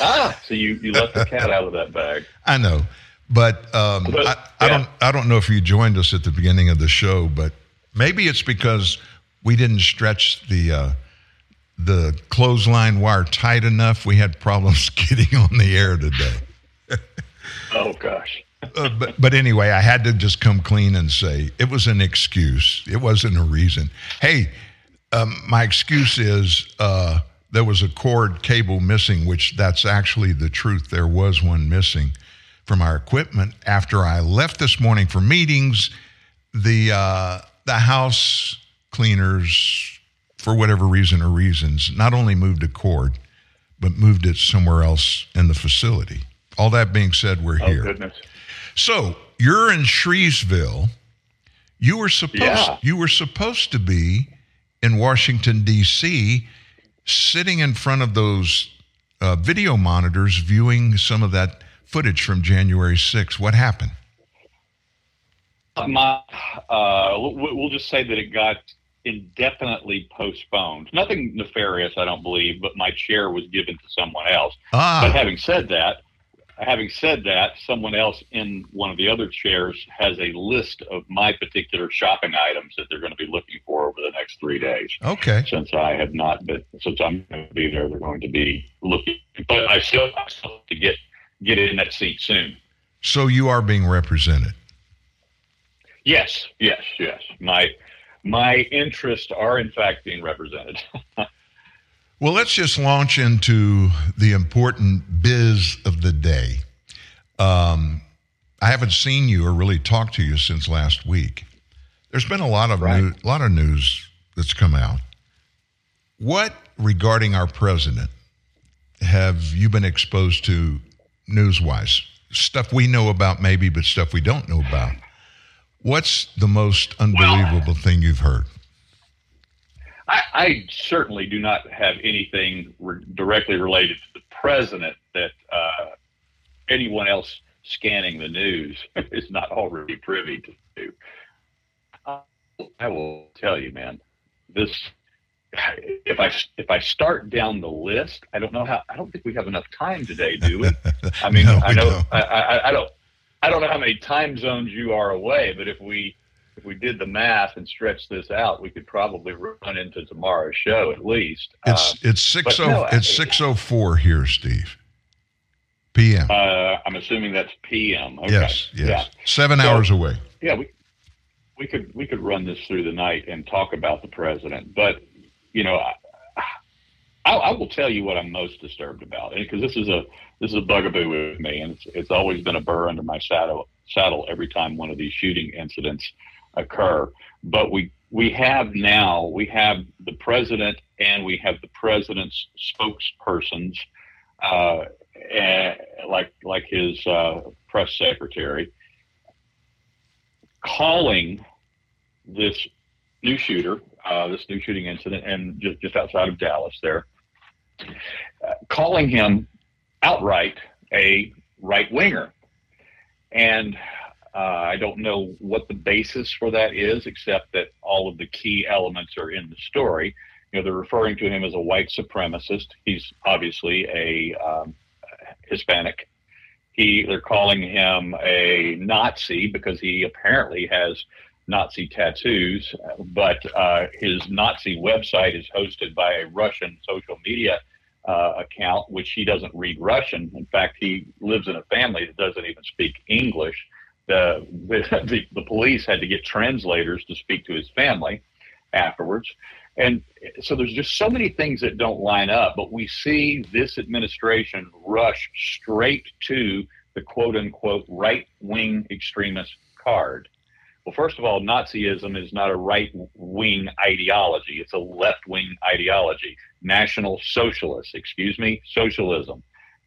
ah! So you, you let the cat out of that bag. I know, but um, But, I, I don't. I don't know if you joined us at the beginning of the show, but maybe it's because we didn't stretch the uh, the clothesline wire tight enough. We had problems getting on the air today. Oh gosh. Uh, but but anyway, I had to just come clean and say it was an excuse. It wasn't a reason. Hey, um, my excuse is uh, there was a cord cable missing, which that's actually the truth. There was one missing from our equipment. After I left this morning for meetings, the uh, the house cleaners, for whatever reason or reasons, not only moved a cord, but moved it somewhere else in the facility. All that being said, we're Oh here. goodness. So you're in Shreveville. You were supposed Yeah. you were supposed to be in Washington D.C. sitting in front of those uh, video monitors, viewing some of that footage from January 6th. What happened? My, uh, we'll we'll just say that it got indefinitely postponed. Nothing nefarious, I don't believe, but my chair was given to someone else. Ah. But having said that, having said that, someone else in one of the other chairs has a list of my particular shopping items that they're going to be looking for over the next three days. Okay. Since I have not been, since I'm going to be there, they're going to be looking. But I still have to get get in that seat soon. So you are being represented. Yes, yes, yes. My my interests are in fact being represented. Well, let's just launch into the important biz of the day. Um, I haven't seen you or really talked to you since last week. There's been a lot of new, lot of news that's come out. What regarding our president have you been exposed to news-wise? Stuff we know about, maybe, but stuff we don't know about. What's the most unbelievable thing you've heard? I, I certainly do not have anything re- directly related to the president that uh, anyone else scanning the news is not already privy to. I will tell you, man, this. If I if I start down the list, I don't know how. I don't think we have enough time today, do we? I mean, No, I know don't. I, I, I don't I don't know how many time zones you are away, but if we if we did the math and stretched this out, we could probably run into tomorrow's show at least. It's Uh, it's six oh no, it's six oh four here, Steve. P.M. Uh, I'm assuming that's PM. Okay. Yes, yes. Yeah. Seven So- hours away. Yeah, we we could we could run this through the night and talk about the president, but you know, I, I, I will tell you what I'm most disturbed about, because this is a this is a bugaboo with me, and it's it's always been a burr under my saddle saddle every time one of these shooting incidents occur. But we we have now we have the president and we have the president's spokespersons, uh, eh, like like his uh, press secretary, calling this new shooter, uh, this new shooting incident, and just, just outside of Dallas there, uh, calling him outright a right winger. And uh, I don't know what the basis for that is, except that all of the key elements are in the story. You know, they're referring to him as a white supremacist. He's obviously a um, Hispanic. He, they're calling him a Nazi because he apparently has Nazi tattoos, but uh, his Nazi website is hosted by a Russian social media uh, account, which he doesn't read Russian. In fact, he lives in a family that doesn't even speak English. The, the, the police had to get translators to speak to his family afterwards. And so there's just so many things that don't line up, but we see this administration rush straight to the quote unquote right wing extremist card. Well, first of all, Nazism is not a right wing ideology, it's a left wing ideology. National Socialists. Excuse me, socialism.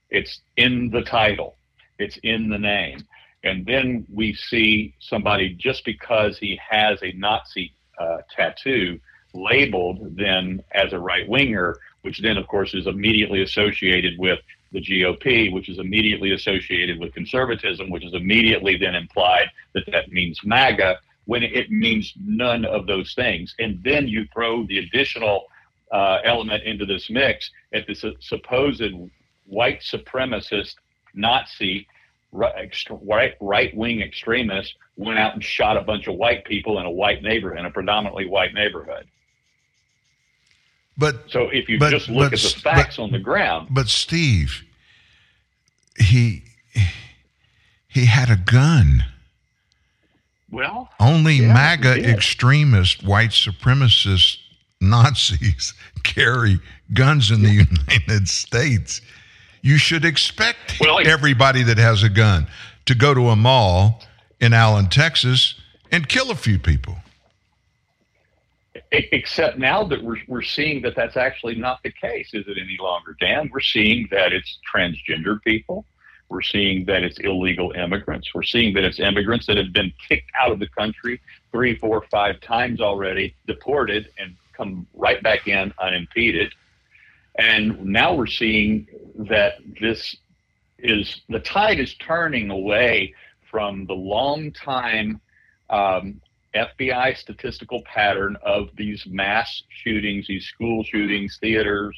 It's in the title. It's in the name. And then we see somebody just because he has a Nazi uh, tattoo labeled then as a right winger, which then, of course, is immediately associated with the GOP, which is immediately associated with conservatism, which is immediately then implied that that means MAGA, when it means none of those things. And then you throw the additional uh, element into this mix at this supposed white supremacist Nazi right right wing extremists went out and shot a bunch of white people in a white neighborhood, in a predominantly white neighborhood. But so if you but- just look but at the facts but- on the ground, But Steve, he he had a gun. well, Only Yeah, MAGA extremist white supremacist Nazis carry guns in the United States. You should expect everybody that has a gun to go to a mall in Allen, Texas, and kill a few people. Except now that we're, we're seeing that that's actually not the case, is it any longer, Dan? We're seeing that it's transgender people. We're seeing that it's illegal immigrants. We're seeing that it's immigrants that have been kicked out of the country three, four, five times already, deported, and come right back in unimpeded. And now we're seeing that this is the tide is turning away from the long time um, FBI statistical pattern of these mass shootings, these school shootings, theaters,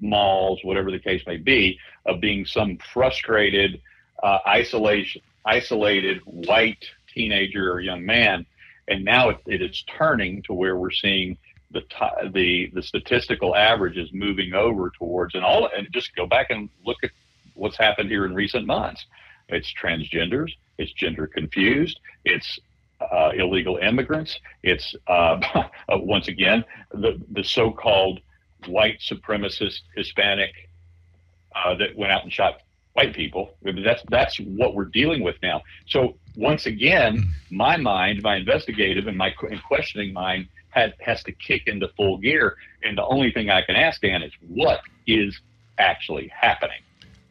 malls, whatever the case may be, of being some frustrated, uh, isolation, isolated white teenager or young man, and now it, it is turning to where we're seeing the ti- the the statistical average is moving over towards and all and just go back and look at what's happened here in recent months. It's transgenders, it's gender confused, it's uh, illegal immigrants, it's uh, uh, once again the the so-called white supremacist Hispanic uh, that went out and shot white people. That's that's what we're dealing with now. So once again, my mind, my investigative and my and questioning mind has has to kick into full gear. And the only thing I can ask Dan is what is actually happening.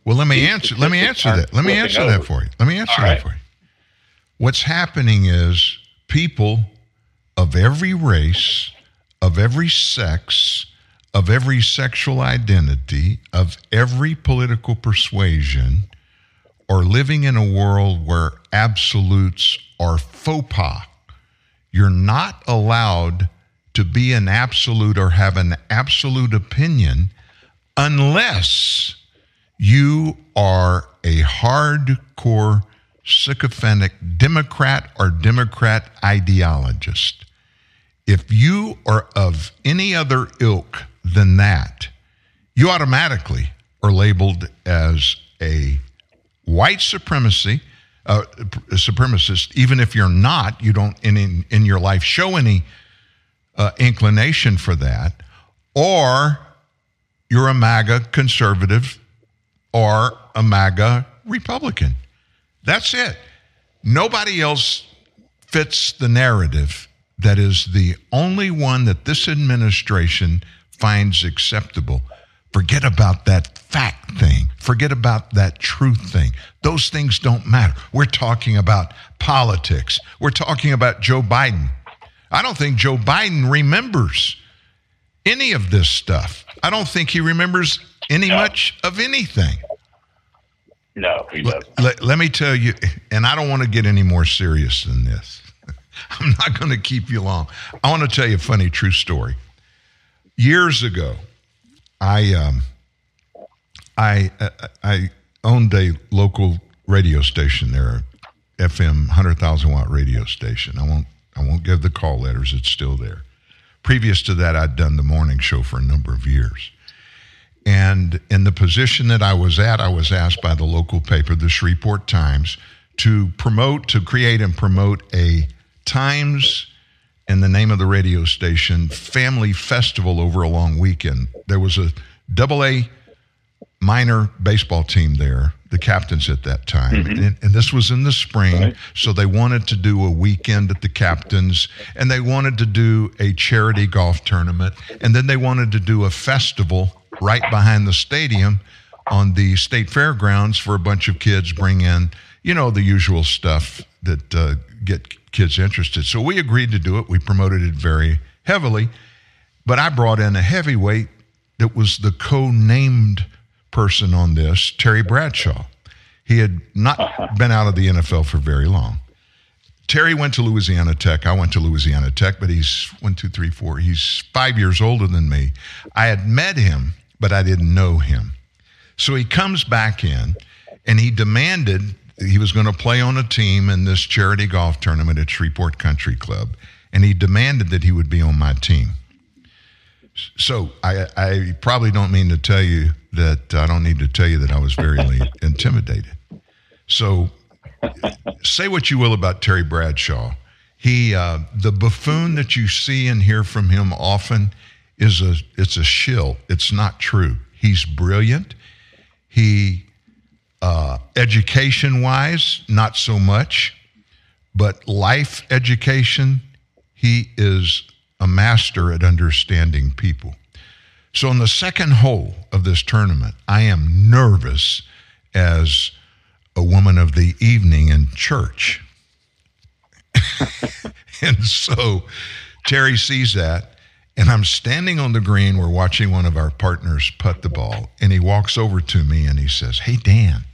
Well, let me answer. Let me answer that. Let me answer that for you. Let me answer All that for you. What's happening is people of every race, of every sex, of every sexual identity, of every political persuasion, are living in a world where absolutes are faux pas. You're not allowed to be an absolute or have an absolute opinion unless you are a hardcore sycophantic Democrat or Democrat ideologist. If you are of any other ilk than that, you automatically are labeled as a white supremacy uh, supremacist. Even if you're not, you don't in in, in your life show any uh, inclination for that, or you're a MAGA conservative or a MAGA Republican. That's it. Nobody else fits the narrative that is the only one that this administration finds acceptable. Forget about that fact thing. Forget about that truth thing. Those things don't matter. We're talking about politics. We're talking about Joe Biden. I don't think Joe Biden remembers any of this stuff. I don't think he remembers any much of anything. No, he Let, doesn't. let- let me tell you, and I don't want to get any more serious than this. I'm not going to keep you long. I want to tell you a funny true story. Years ago, I um, I I- I owned a local radio station there, FM hundred thousand watt radio station. I won't I won't give the call letters. It's still there. Previous to that, I'd done the morning show for a number of years. And in the position that I was at, I was asked by the local paper, the Shreveport Times, to promote, to create and promote a Times in the name of the radio station family festival over a long weekend. There was a double A minor baseball team there, the captains at that time. Mm-hmm. And, and this was in the spring. So they wanted to do a weekend at the captains and they wanted to do a charity golf tournament. And then they wanted to do a festival right behind the stadium on the state fairgrounds for a bunch of kids bring in, you know, the usual stuff that uh, get kids interested. So we agreed to do it. We promoted it very heavily. But I brought in a heavyweight that was the co named person on this, Terry Bradshaw. He had not been out of the NFL for very long. Terry went to Louisiana Tech. I went to Louisiana Tech, but he's one, two, three, four. He's five years older than me. I had met him, but I didn't know him. So he comes back in and he demanded he was going to play on a team in this charity golf tournament at Shreveport Country Club. And he demanded that he would be on my team. So I, I probably don't mean to tell you that I don't need to tell you that I was very intimidated. So say what you will about Terry Bradshaw. He, uh, the buffoon that you see and hear from him often is a, it's a shill. It's not true. He's brilliant. He, uh, education wise, not so much, but life education, he is a master at understanding people. So, in the second hole of this tournament, I am nervous as a woman of the evening in church. and so Terry sees that, and I'm standing on the green. We're watching one of our partners putt the ball, and he walks over to me and he says, Hey, Dan,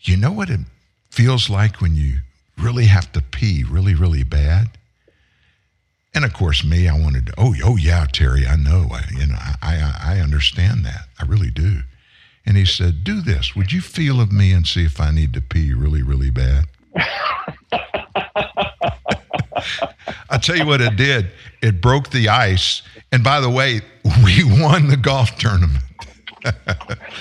you know what it feels like when you really have to pee really, really bad? And of course, me, I wanted to. Oh, oh yeah, Terry, I know. I, you know, I, I, I understand that. I really do. And he said, "Do this. Would you feel of me and see if I need to pee really, really bad?" I tell you what it did. It broke the ice. And by the way, we won the golf tournament.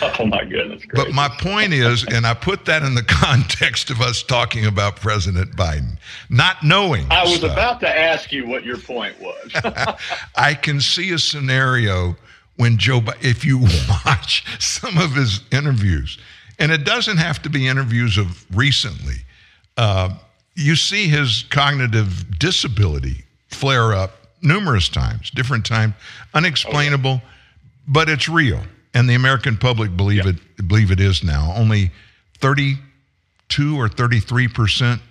oh my goodness! But my point is, and I put that in the context of us talking about President Biden, not knowing. I was stuff. about to ask you what your point was. I can see a scenario when Joe, if you watch some of his interviews, and it doesn't have to be interviews of recently, uh, you see his cognitive disability flare up numerous times, different times, unexplainable, oh, but it's real, and the American public believe it believe it is now. Only thirty-two or thirty-three percent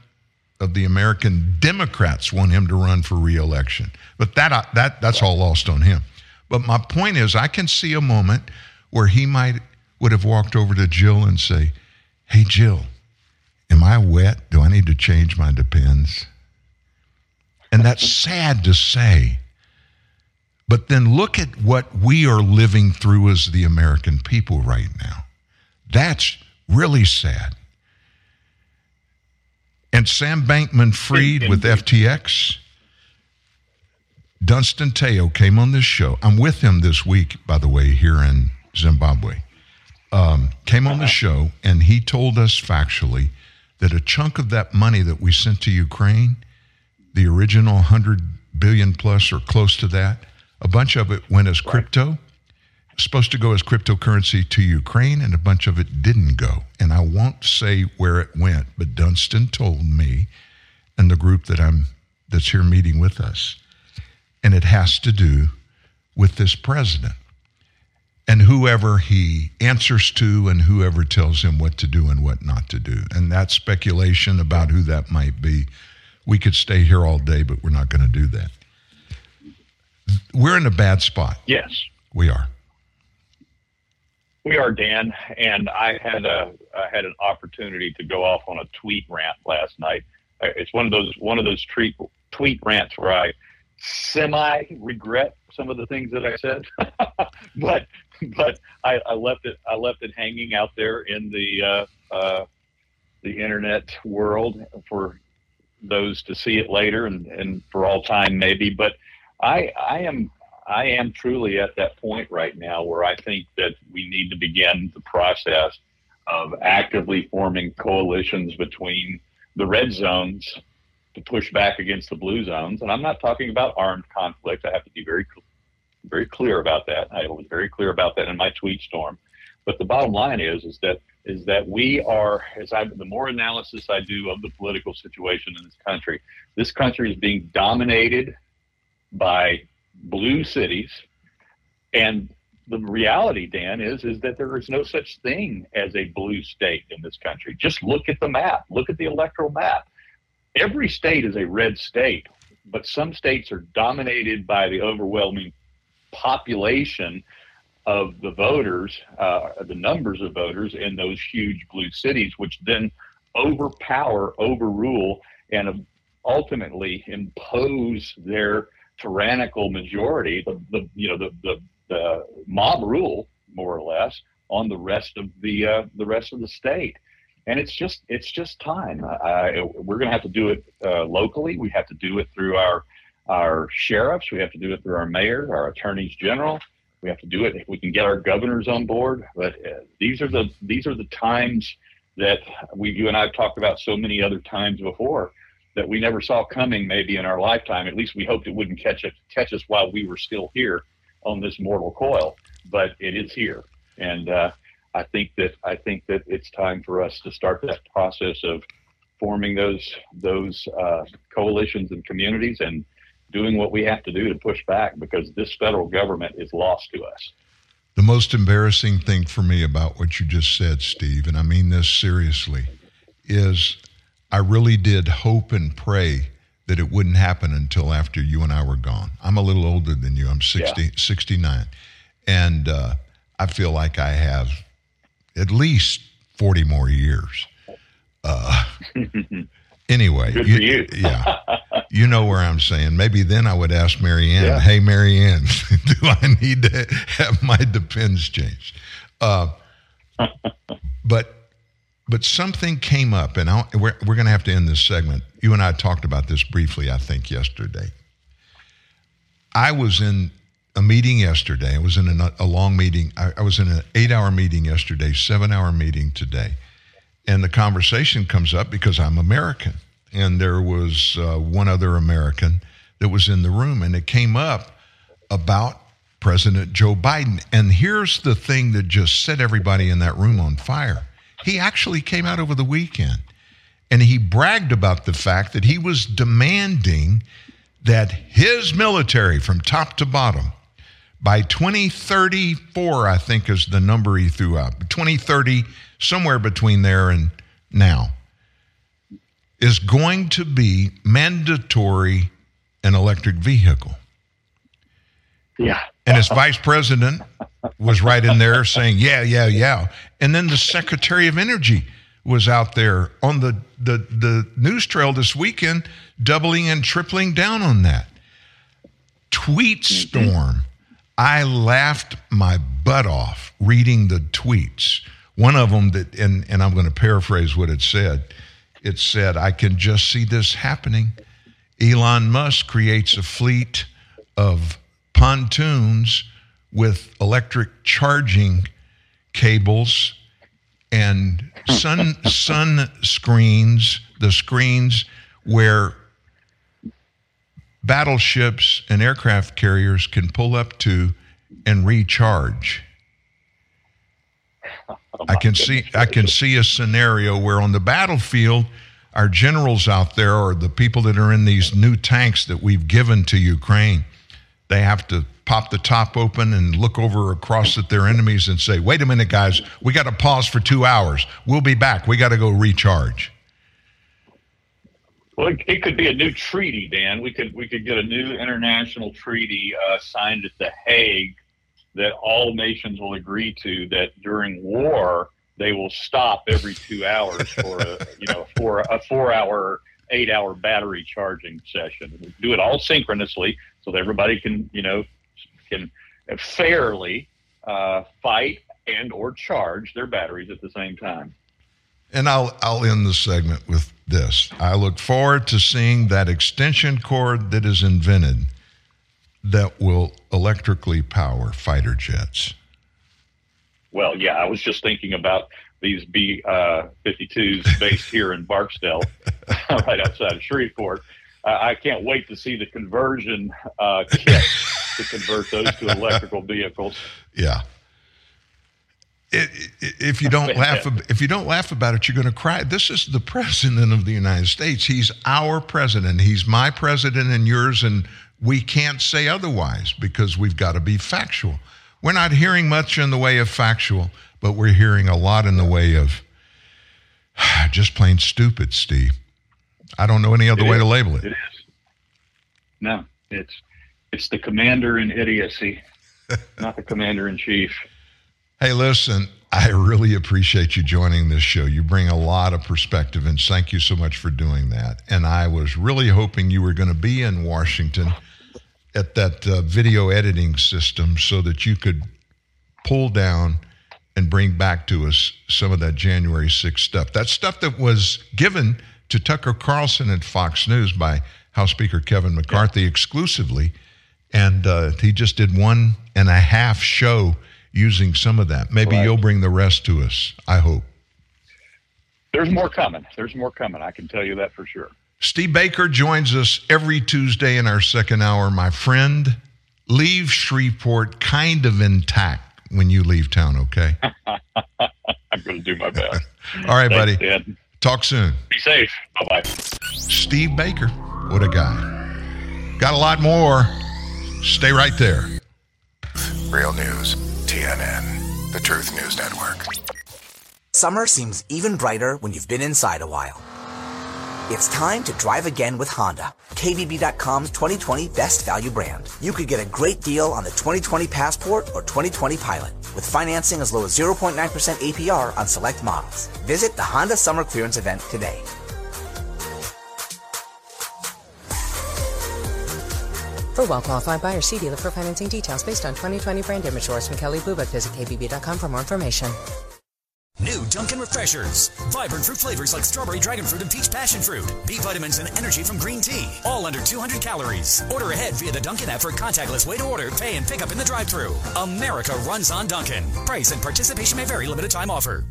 of the American Democrats want him to run for reelection. But that uh, that that's all lost on him. But my point is I can see a moment where he might would have walked over to Jill and say, "Hey Jill, am I wet? Do I need to change my depends?" And that's sad to say. But then look at what we are living through as the American people right now. That's really sad. And Sam Bankman Freed with FTX, Dunstan Teo came on this show. I'm with him this week, by the way, here in Zimbabwe. Um, came on the show and he told us factually that a chunk of that money that we sent to Ukraine, the original 100 billion plus or close to that, a bunch of it went as crypto. Supposed to go as cryptocurrency to Ukraine, and a bunch of it didn't go. And I won't say where it went, but Dunstan told me, and the group that I'm that's here meeting with us, and it has to do with this president and whoever he answers to, and whoever tells him what to do and what not to do. And that speculation about who that might be, we could stay here all day, but we're not going to do that. We're in a bad spot. yes. We are. We are Dan, and I had a I had an opportunity to go off on a tweet rant last night. Uh, It's one of those one of those tweet tweet rants where I semi regret some of the things that I said, but but I, I left it I left it hanging out there in the uh, uh, the internet world for those to see it later and, and for all time maybe. But I I am I am truly at that point right now where I think that we need to begin the process of actively forming coalitions between the red zones to push back against the blue zones. And I'm not talking about armed conflict. I have to be very, very clear about that. I was very clear about that in my tweet storm. But the bottom line is, is that is that we are, as I, the more analysis I do of the political situation in this country, this country is being dominated by blue cities, and the reality, Dan, is is that there is no such thing as a blue state in this country. Just look at the map. Look at the electoral map. Every state is a red state, but some states are dominated by the overwhelming population of the voters, uh, the numbers of voters in those huge blue cities, which then overpower, overrule, and ultimately impose their tyrannical majority, the, the you know the, the the mob rule more or less on the rest of the uh, the rest of the state. And it's just it's just time. We're going to have to do it uh, locally. We have to do it through our our sheriffs. We have to do it through our mayor, our attorneys general. We have to do it if we can get our governors on board. But uh, these are the these are the times that we you and I've talked about so many other times before that we never saw coming maybe in our lifetime. At least we hoped it wouldn't catch us catch us while we were still here on this mortal coil, but it is here, and uh, I think that I think that it's time for us to start that process of forming those those uh, coalitions and communities and doing what we have to do to push back because this federal government is lost to us. The most embarrassing thing for me about what you just said, Steve, and I mean this seriously, is I really did hope and pray that it wouldn't happen until after you and I were gone. I'm a little older than you. I'm 60, yeah. 69. And uh, I feel like I have at least 40 more years. Uh, anyway, Good you, you. yeah, you know where I'm saying. Maybe then I would ask Marianne, yeah. hey, Marianne, do I need to have my depends changed? Uh, but but something came up, and I'll, we're, we're going to have to end this segment. You and I talked about this briefly, I think, yesterday. I was in a meeting yesterday. I was in a, a long meeting. I, I was in an eight hour meeting yesterday, seven hour meeting today. And the conversation comes up because I'm American. And there was uh, one other American that was in the room, and it came up about President Joe Biden. And here's the thing that just set everybody in that room on fire he actually came out over the weekend and he bragged about the fact that he was demanding that his military, from top to bottom, by 2034, I think is the number he threw out, 2030, somewhere between there and now, is going to be mandatory an electric vehicle. Yeah. And his vice president was right in there saying, yeah, yeah, yeah. And then the Secretary of Energy was out there on the, the, the news trail this weekend, doubling and tripling down on that. Tweet storm. Mm-hmm. I laughed my butt off reading the tweets. One of them that, and, and I'm going to paraphrase what it said. It said, I can just see this happening. Elon Musk creates a fleet of pontoons with electric charging cables and sun sun screens, the screens where battleships and aircraft carriers can pull up to and recharge. I can see I can see a scenario where on the battlefield our generals out there or the people that are in these new tanks that we've given to Ukraine they have to pop the top open and look over across at their enemies and say, wait a minute, guys, we got to pause for two hours. We'll be back. We got to go recharge. Well, it, it, could be a new treaty, Dan. We could we could get a new international treaty uh, signed at the Hague that all nations will agree to. That during war they will stop every two hours for a you know for a four hour eight hour battery charging session. Do it all synchronously so that everybody can, you know, can fairly uh, fight and or charge their batteries at the same time. And I'll I'll end the segment with this. I look forward to seeing that extension cord that is invented that will electrically power fighter jets. Well, yeah, I was just thinking about these B uh, 52s based here in Barksdale, right outside of Shreveport. Uh, I can't wait to see the conversion uh, kit to convert those to electrical vehicles. Yeah. it, it, if you don't laugh, if you don't laugh about it, you're going to cry. This is the president of the United States. He's our president. He's my president and yours, and we can't say otherwise because we've got to be factual. We're not hearing much in the way of factual, but we're hearing a lot in the way of just plain stupid, Steve. I don't know any other It way is. to label it. It is. No, it's it's the commander in idiocy, not the commander in chief. Hey, listen, I really appreciate you joining this show. You bring a lot of perspective, and thank you so much for doing that. And I was really hoping you were going to be in Washington at that uh, video editing system so that you could pull down and bring back to us some of that January 6th stuff. That stuff that was given to Tucker Carlson at Fox News by House Speaker Kevin McCarthy exclusively. And uh, he just did one and a half show using some of that. Maybe Right. you'll bring the rest to us. I hope. There's more coming. There's more coming. I can tell you that for sure. Steve Baker joins us every Tuesday in our second hour. My friend, leave Shreveport kind of intact when you leave town, okay? I'm going to do my best. All right, Thanks, buddy. Dad. Talk soon. Be safe. Bye bye. Steve Baker, what a guy. Got a lot more. Stay right there. Real news. TNN. The Truth News Network. Summer seems even brighter when you've been inside a while. It's time to drive again with Honda, KBB.com's 2020 best value brand. You could get a great deal on the 2020 Passport or 2020 Pilot with financing as low as 0.9% APR on select models. Visit the Honda Summer Clearance event today. For well-qualified buyers, see dealer for financing details based on 2020 brand image source from Kelley Blue Book. Visit kbb.com for more information. New Dunkin' Refreshers. Vibrant fruit flavors like strawberry, dragon fruit, and peach passion fruit. B vitamins and energy from green tea. All under 200 calories. Order ahead via the Dunkin' app for contactless way to order, pay, and pick up in the drive thru America runs on Dunkin'. Price and participation may vary. Limited time offer.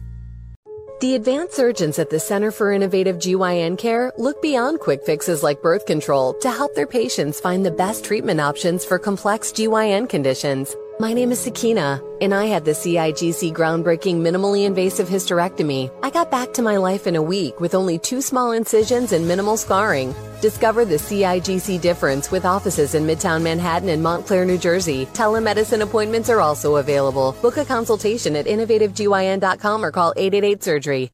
The advanced surgeons at the Center for Innovative GYN Care look beyond quick fixes like birth control to help their patients find the best treatment options for complex GYN conditions. My name is Sakina, and I had the CIGC groundbreaking minimally invasive hysterectomy. I got back to my life in a week with only two small incisions and minimal scarring. Discover the CIGC difference with offices in Midtown Manhattan and Montclair, New Jersey. Telemedicine appointments are also available. Book a consultation at innovativegyn.com or call 888 surgery.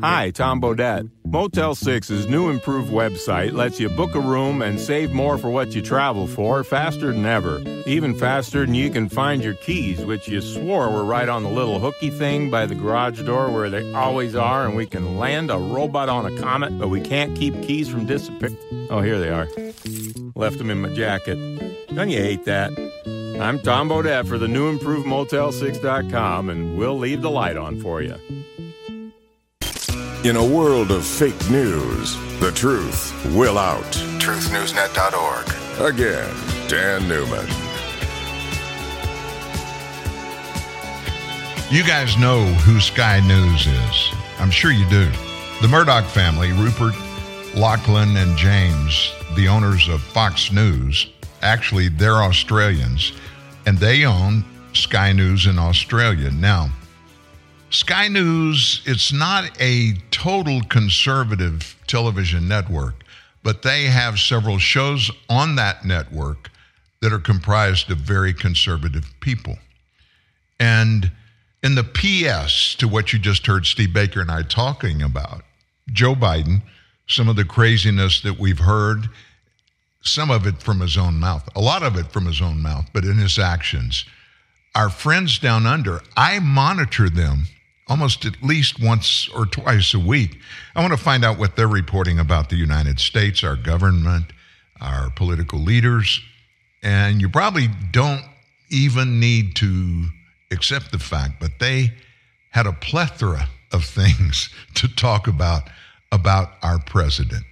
Hi, Tom Bodett. Motel 6's new improved website lets you book a room and save more for what you travel for faster than ever. Even faster than you can find your keys, which you swore were right on the little hooky thing by the garage door where they always are, and we can land a robot on a comet, but we can't keep keys from disappearing. Oh, here they are. Left them in my jacket. Don't you hate that? I'm Tom Bodett for the new improved Motel6.com, and we'll leave the light on for you. In a world of fake news, the truth will out. TruthNewsNet.org. Again, Dan Newman. You guys know who Sky News is. I'm sure you do. The Murdoch family, Rupert, Lachlan, and James, the owners of Fox News, actually, they're Australians, and they own Sky News in Australia. Now, Sky News, it's not a total conservative television network, but they have several shows on that network that are comprised of very conservative people. And in the PS to what you just heard Steve Baker and I talking about, Joe Biden, some of the craziness that we've heard, some of it from his own mouth, a lot of it from his own mouth, but in his actions. Our friends down under, I monitor them almost at least once or twice a week. I want to find out what they're reporting about the United States, our government, our political leaders. And you probably don't even need to accept the fact, but they had a plethora of things to talk about about our president.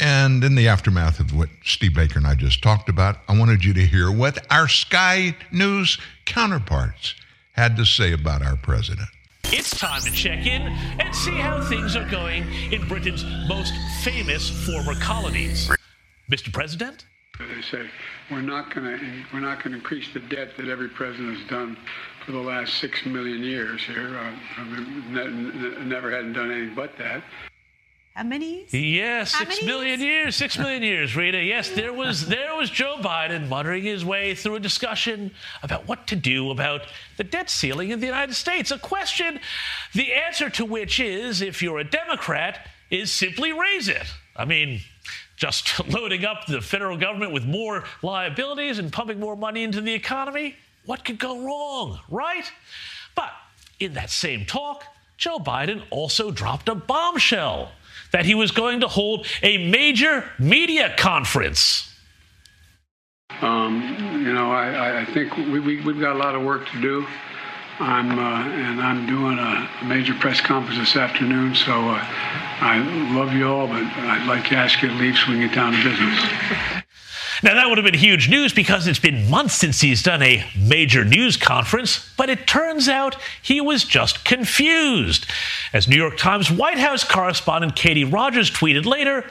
And in the aftermath of what Steve Baker and I just talked about, I wanted you to hear what our Sky News counterparts had to say about our president. It's time to check in and see how things are going in Britain's most famous former colonies. Mr. President? They say we're not going to we're not going to increase the debt that every president has done for the last six million years here. Uh, ne- never hadn't done anything but that. How many? years? Yes, How six many years. Six million years, Rita. Yes, there was there was Joe Biden muttering his way through a discussion about what to do about the debt ceiling in the United States. A question, the answer to which is, if you're a Democrat, is simply raise it. I mean, just loading up the federal government with more liabilities and pumping more money into the economy. What could go wrong, right? But in that same talk, Joe Biden also dropped a bombshell that he was going to hold a major media conference. Um, you know, I, I think we, we, we've got a lot of work to do. I'm uh, and I'm doing a major press conference this afternoon. So uh, I love you all, but I'd like to ask you to leave down to business. Now, that would have been huge news because it's been months since he's done a major news conference, but it turns out he was just confused. As New York Times White House correspondent Katie Rogers tweeted later,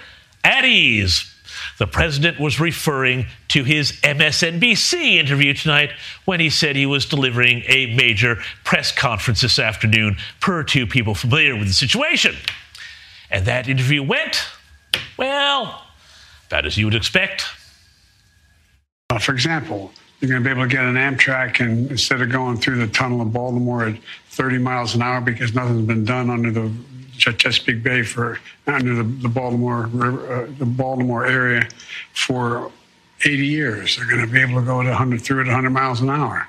at ease. The president was referring to his MSNBC interview tonight when he said he was delivering a major press conference this afternoon, per two people familiar with the situation. And that interview went, well, about as you would expect. Uh, for example, you're going to be able to get an Amtrak, and instead of going through the tunnel of Baltimore at 30 miles an hour because nothing's been done under the Chesapeake Bay for under the, the Baltimore uh, the Baltimore area for 80 years, they're going to be able to go at 100 through at 100 miles an hour.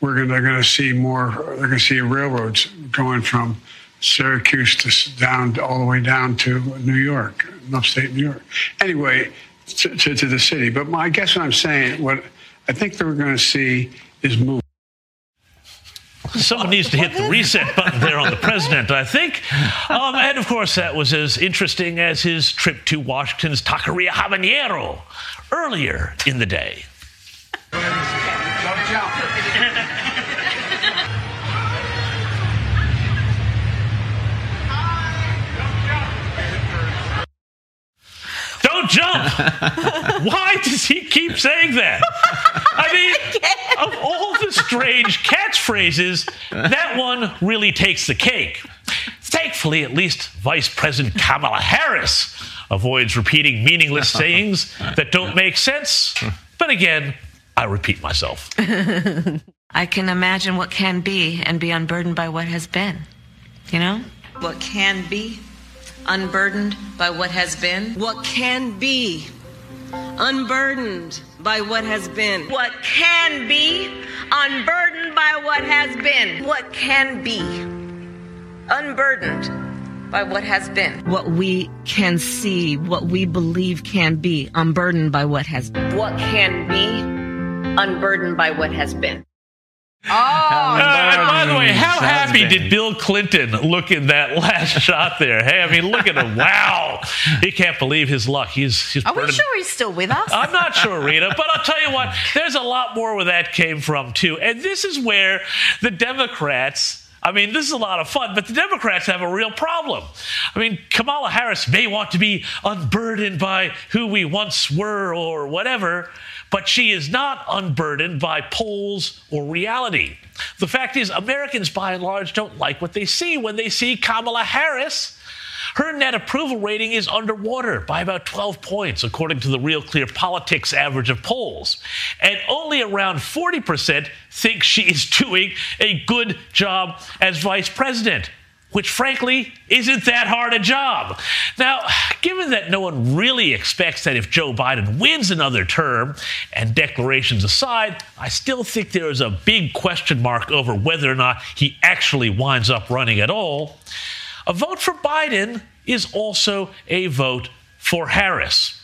We're going to, they're going to see more. They're going to see railroads going from Syracuse to down all the way down to New York, upstate New York. Anyway, to, to, to the city. But my, I guess what I'm saying, what I think that we're going to see is move. Someone needs to hit the reset button there on the president, I think. Um, and of course, that was as interesting as his trip to Washington's Taqueria Habanero earlier in the day. Don't jump! Why does he keep saying that? I mean, of all the strange catchphrases, that one really takes the cake. Thankfully, at least Vice President Kamala Harris avoids repeating meaningless sayings that don't make sense. But again, I repeat myself. I can imagine what can be and be unburdened by what has been. You know? What can be unburdened by what has been. What can be unburdened by what has been. What can be unburdened by what has been. What can be unburdened by what has been. What we can see, what we believe can be unburdened by what has been. What can be unburdened by what has been. Oh, Uh, and by the way, how Sounds happy bad. did Bill Clinton look in that last shot there? Hey, I mean, look at him. Wow. He can't believe his luck. He's, he's Are we sure he's still with us? I'm not sure, Rita, but I'll tell you what, there's a lot more where that came from, too. And this is where the Democrats. I mean, this is a lot of fun, but the Democrats have a real problem. I mean, Kamala Harris may want to be unburdened by who we once were or whatever, but she is not unburdened by polls or reality. The fact is, Americans by and large don't like what they see when they see Kamala Harris. Her net approval rating is underwater by about 12 points, according to the Real Clear Politics average of polls. And only around 40% think she is doing a good job as vice president, which frankly isn't that hard a job. Now, given that no one really expects that if Joe Biden wins another term, and declarations aside, I still think there is a big question mark over whether or not he actually winds up running at all. A vote for Biden is also a vote for Harris.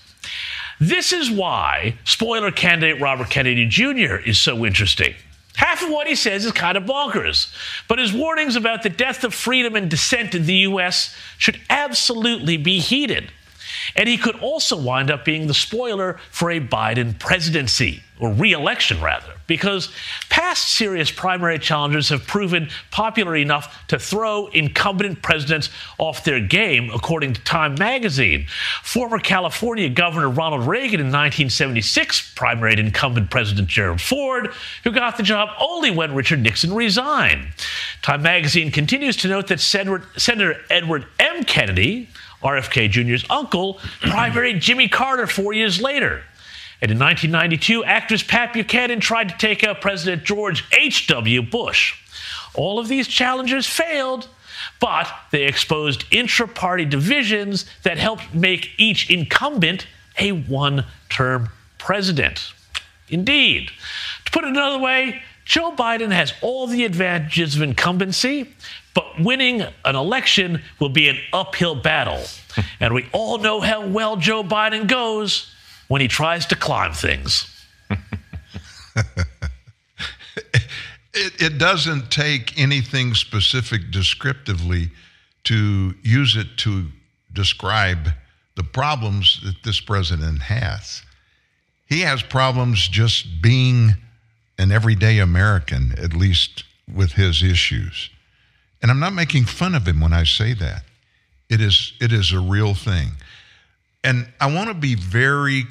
This is why spoiler candidate Robert Kennedy Jr. is so interesting. Half of what he says is kind of bonkers, but his warnings about the death of freedom and dissent in the U.S. should absolutely be heeded. And he could also wind up being the spoiler for a Biden presidency, or re election rather, because past serious primary challenges have proven popular enough to throw incumbent presidents off their game, according to Time magazine. Former California Governor Ronald Reagan in 1976 primaried incumbent President Gerald Ford, who got the job only when Richard Nixon resigned. Time magazine continues to note that Senator, Senator Edward M. Kennedy, RFK Jr.'s uncle, primaried Jimmy Carter four years later. And in 1992, actress Pat Buchanan tried to take out President George H.W. Bush. All of these challenges failed, but they exposed intra party divisions that helped make each incumbent a one term president. Indeed. To put it another way, Joe Biden has all the advantages of incumbency, but winning an election will be an uphill battle. and we all know how well Joe Biden goes when he tries to climb things. It, it doesn't take anything specific descriptively to use it to describe the problems that this president has. He has problems just being an everyday American, at least with his issues. And I'm not making fun of him when I say that. It is it is a real thing. And I want to be very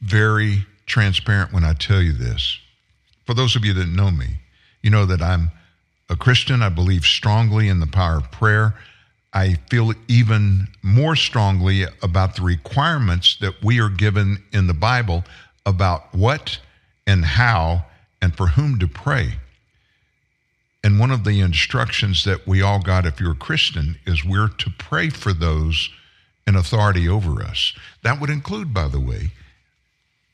very transparent when I tell you this. For those of you that know me, you know that I'm a Christian. I believe strongly in the power of prayer. I feel even more strongly about the requirements that we are given in the Bible about what and how and for whom to pray. And one of the instructions that we all got if you're a Christian is we're to pray for those in authority over us. That would include, by the way,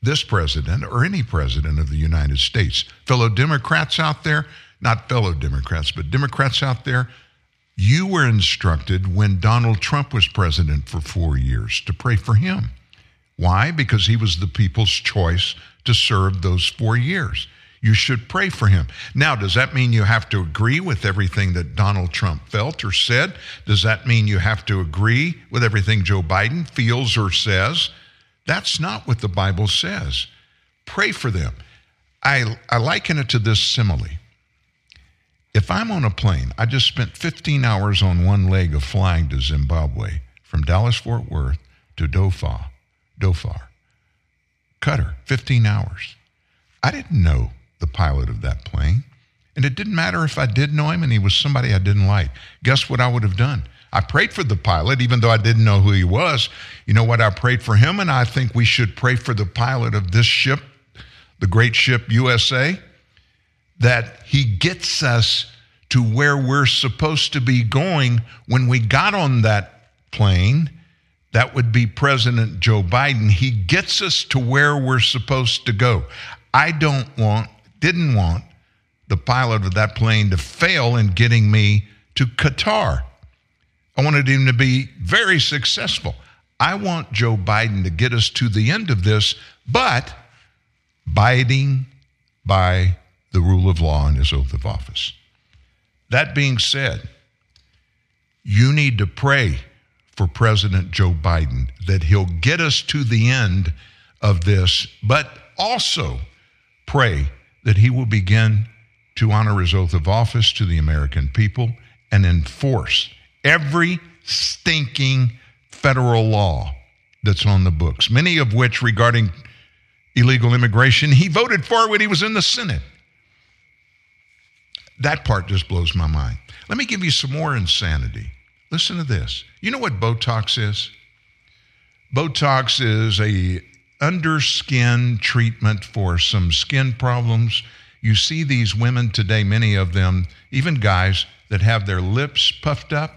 this president or any president of the United States. Fellow Democrats out there, not fellow Democrats, but Democrats out there, you were instructed when Donald Trump was president for four years to pray for him. Why? Because he was the people's choice to serve those four years. You should pray for him. Now, does that mean you have to agree with everything that Donald Trump felt or said? Does that mean you have to agree with everything Joe Biden feels or says? That's not what the Bible says. Pray for them. I, I liken it to this simile. If I'm on a plane, I just spent 15 hours on one leg of flying to Zimbabwe from Dallas Fort Worth to Doha, Doha. Qatar, 15 hours. I didn't know the pilot of that plane. And it didn't matter if I did know him and he was somebody I didn't like. Guess what I would have done? I prayed for the pilot, even though I didn't know who he was. You know what? I prayed for him, and I think we should pray for the pilot of this ship, the great ship USA, that he gets us to where we're supposed to be going when we got on that plane. That would be President Joe Biden. He gets us to where we're supposed to go. I don't want, didn't want the pilot of that plane to fail in getting me to Qatar. I wanted him to be very successful. I want Joe Biden to get us to the end of this, but abiding by the rule of law and his oath of office. That being said, you need to pray for President Joe Biden that he'll get us to the end of this, but also pray that he will begin to honor his oath of office to the American people and enforce every stinking federal law that's on the books, many of which regarding illegal immigration he voted for when he was in the Senate. That part just blows my mind. Let me give you some more insanity. Listen to this. You know what Botox is? Botox is a underskin treatment for some skin problems. You see these women today, many of them, even guys that have their lips puffed up.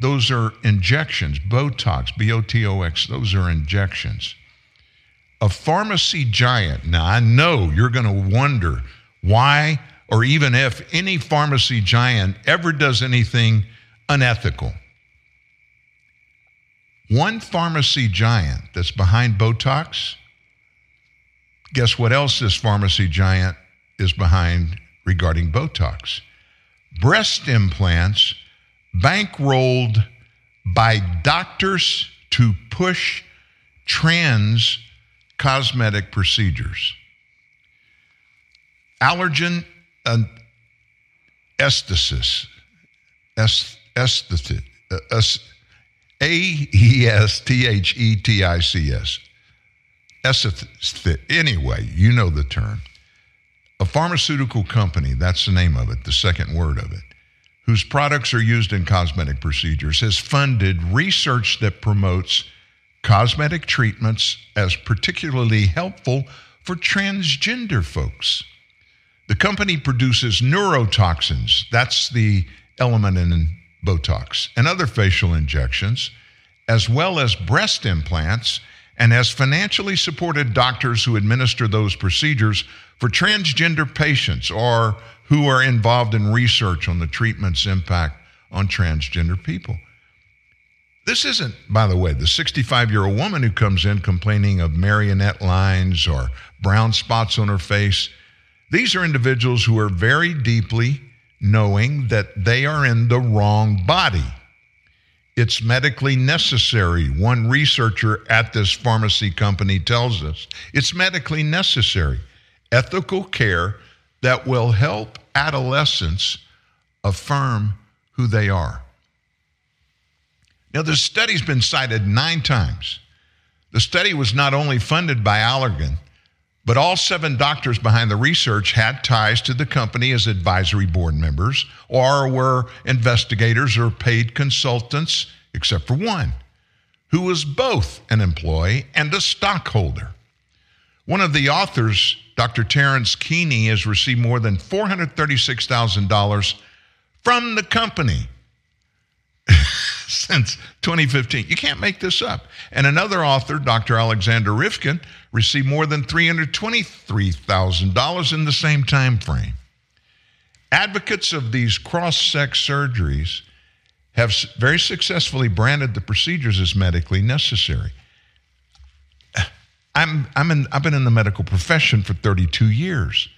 Those are injections, Botox, B O T O X, those are injections. A pharmacy giant, now I know you're going to wonder why or even if any pharmacy giant ever does anything unethical. One pharmacy giant that's behind Botox, guess what else this pharmacy giant is behind regarding Botox? Breast implants bankrolled by doctors to push trans cosmetic procedures. Allergan uh, aesthesis, est- aesthetic, uh, es- A E S T H E T I C S. Anyway, you know the term. A pharmaceutical company, that's the name of it, the second word of it, whose products are used in cosmetic procedures, has funded research that promotes cosmetic treatments as particularly helpful for transgender folks. The company produces neurotoxins, that's the element in Botox, and other facial injections, as well as breast implants, and has financially supported doctors who administer those procedures for transgender patients or who are involved in research on the treatment's impact on transgender people. This isn't, by the way, the 65 year old woman who comes in complaining of marionette lines or brown spots on her face. These are individuals who are very deeply knowing that they are in the wrong body. It's medically necessary. One researcher at this pharmacy company tells us it's medically necessary. Ethical care that will help adolescents affirm who they are. Now, the study's been cited nine times. The study was not only funded by Allergan, but all seven doctors behind the research had ties to the company as advisory board members or were investigators or paid consultants, except for one, who was both an employee and a stockholder. One of the authors, Dr. Terrence Keaney, has received more than $436,000 from the company since 2015. You can't make this up. And another author, Dr. Alexander Rivkin, received more than $323,000 in the same time frame. Advocates of these cross-sex surgeries have very successfully branded the procedures as medically necessary. I'm, I'm in, I've been in the medical profession for 32 years.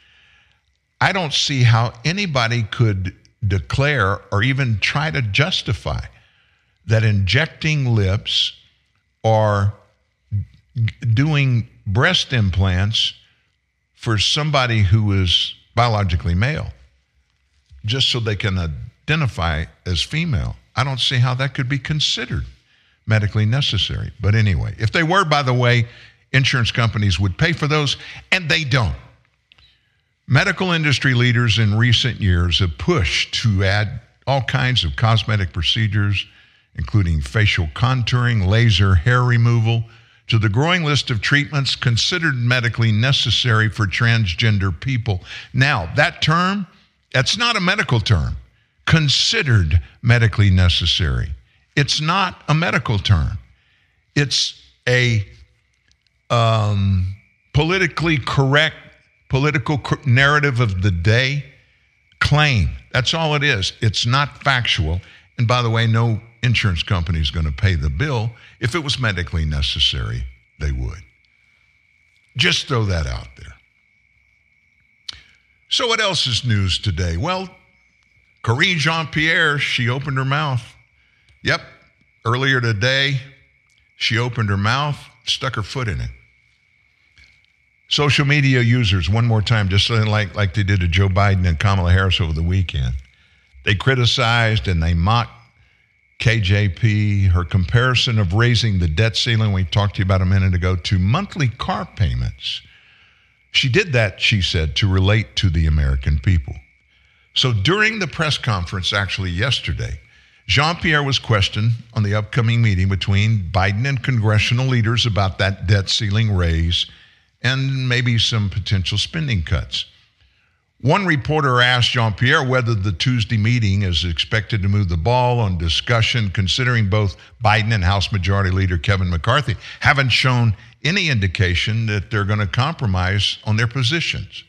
I don't see how anybody could declare or even try to justify that injecting lips or doing breast implants for somebody who is biologically male just so they can identify as female. I don't see how that could be considered medically necessary. But anyway, if they were, by the way, insurance companies would pay for those, and they don't. Medical industry leaders in recent years have pushed to add all kinds of cosmetic procedures, including facial contouring, laser hair removal, to the growing list of treatments considered medically necessary for transgender people. Now, that term, that's not a medical term. Considered medically necessary. It's not a medical term. It's a um, politically correct political narrative of the day claim. That's all it is. It's not factual. And by the way, no insurance company is going to pay the bill. If it was medically necessary, they would. Just throw that out there. So, what else is news today? Well, Karine Jean Pierre, she opened her mouth. Yep, earlier today, she opened her mouth, stuck her foot in it. Social media users, one more time, just like, like they did to Joe Biden and Kamala Harris over the weekend, they criticized and they mocked KJP, her comparison of raising the debt ceiling we talked to you about a minute ago to monthly car payments. She did that, she said, to relate to the American people. So during the press conference, actually yesterday, Jean Pierre was questioned on the upcoming meeting between Biden and congressional leaders about that debt ceiling raise and maybe some potential spending cuts. One reporter asked Jean Pierre whether the Tuesday meeting is expected to move the ball on discussion, considering both Biden and House Majority Leader Kevin McCarthy haven't shown any indication that they're going to compromise on their positions.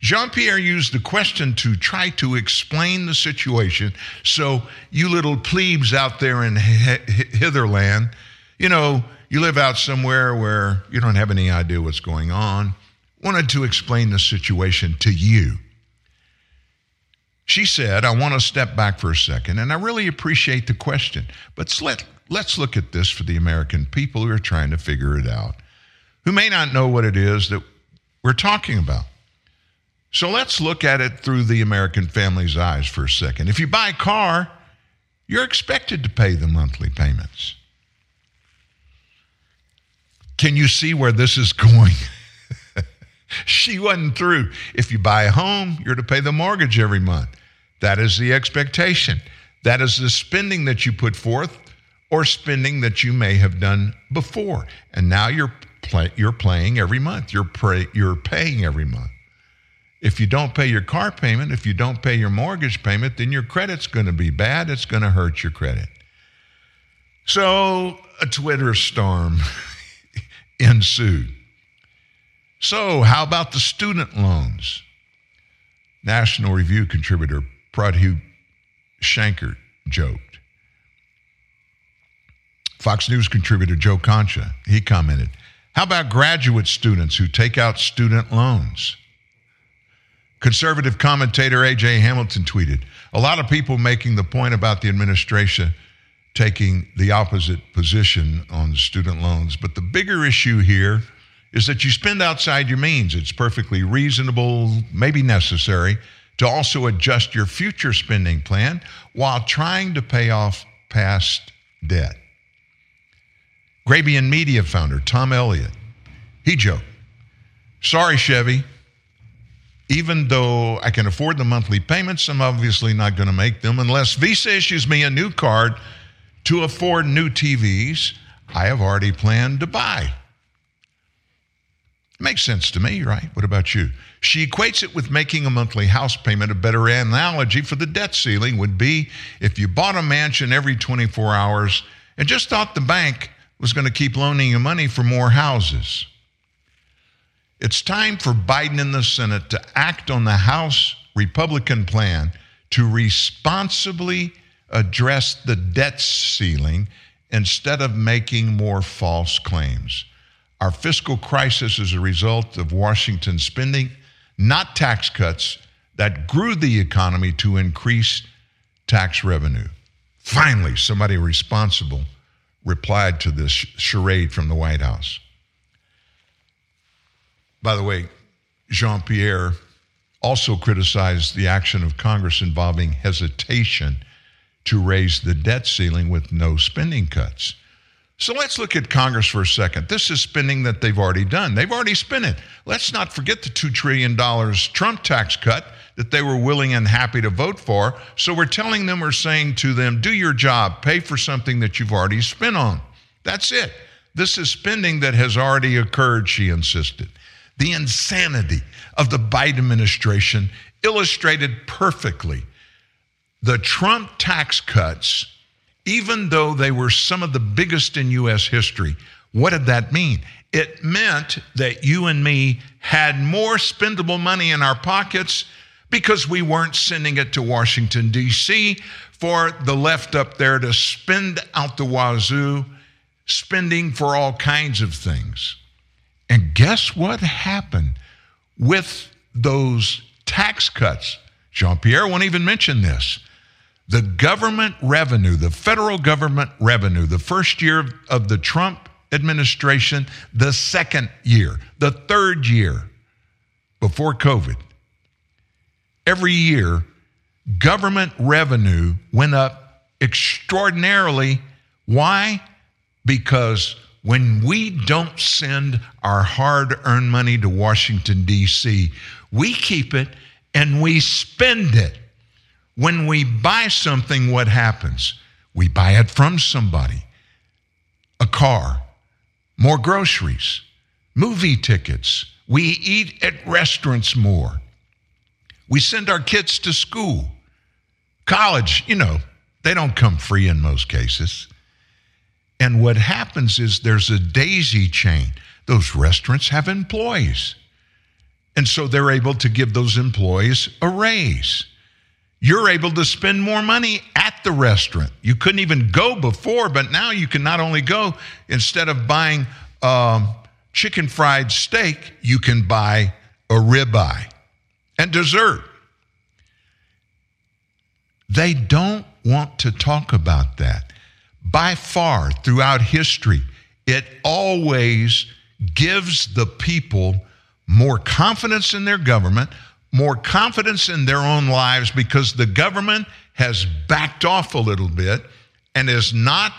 Jean Pierre used the question to try to explain the situation so you little plebes out there in hitherland, you know, you live out somewhere where you don't have any idea what's going on, wanted to explain the situation to you. She said, I want to step back for a second, and I really appreciate the question, but let, let's look at this for the American people who are trying to figure it out, who may not know what it is that we're talking about. So let's look at it through the American family's eyes for a second. If you buy a car, you're expected to pay the monthly payments. Can you see where this is going? She wasn't through. If you buy a home, you're to pay the mortgage every month. That is the expectation. That is the spending that you put forth or spending that you may have done before. And now you're play, you're playing every month. You're you're paying every month. If you don't pay your car payment, if you don't pay your mortgage payment, then your credit's going to be bad. It's going to hurt your credit. So a Twitter storm ensued. So, how about the student loans? National Review contributor Pradhu Shanker joked. Fox News contributor Joe Concha, he commented, How about graduate students who take out student loans? Conservative commentator A.J. Hamilton tweeted, A lot of people making the point about the administration taking the opposite position on student loans, but the bigger issue here is that you spend outside your means. It's perfectly reasonable, maybe necessary, to also adjust your future spending plan while trying to pay off past debt. Grabien Media founder Tom Elliott, he joked, Sorry, Chevy. Even though I can afford the monthly payments, I'm obviously not going to make them unless Visa issues me a new card to afford new TVs I have already planned to buy. Makes sense to me, right? What about you? She equates it with making a monthly house payment. A better analogy for the debt ceiling would be if you bought a mansion every 24 hours and just thought the bank was going to keep loaning you money for more houses. It's time for Biden and the Senate to act on the House Republican plan to responsibly address the debt ceiling instead of making more false claims. Our fiscal crisis is a result of Washington spending, not tax cuts that grew the economy to increase tax revenue. Finally, somebody responsible replied to this charade from the White House. By the way, Jean Pierre also criticized the action of Congress involving hesitation to raise the debt ceiling with no spending cuts. So let's look at Congress for a second. This is spending that they've already done. They've already spent it. Let's not forget the $2 trillion Trump tax cut that they were willing and happy to vote for. So we're telling them, we're saying to them, do your job, pay for something that you've already spent on. That's it. This is spending that has already occurred, she insisted. The insanity of the Biden administration illustrated perfectly. The Trump tax cuts even though they were some of the biggest in U.S. history. What did that mean? It meant that you and me had more spendable money in our pockets because we weren't sending it to Washington, D.C. for the left up there to spend out the wazoo, spending for all kinds of things. And guess what happened with those tax cuts? Jean Pierre won't even mention this the government revenue, the federal government revenue, the first year of the Trump administration, the second year, the third year before COVID, every year, government revenue went up extraordinarily. Why? Because when we don't send our hard earned money to Washington, D.C., we keep it and we spend it. When we buy something, what happens? We buy it from somebody a car, more groceries, movie tickets. We eat at restaurants more. We send our kids to school. College, you know, they don't come free in most cases. And what happens is there's a daisy chain. Those restaurants have employees. And so they're able to give those employees a raise you're able to spend more money at the restaurant. You couldn't even go before, but now you can not only go, instead of buying um, chicken fried steak, you can buy a ribeye and dessert. They don't want to talk about that. By far, throughout history, it always gives the people more confidence in their government, more confidence in their own lives because the government has backed off a little bit and is not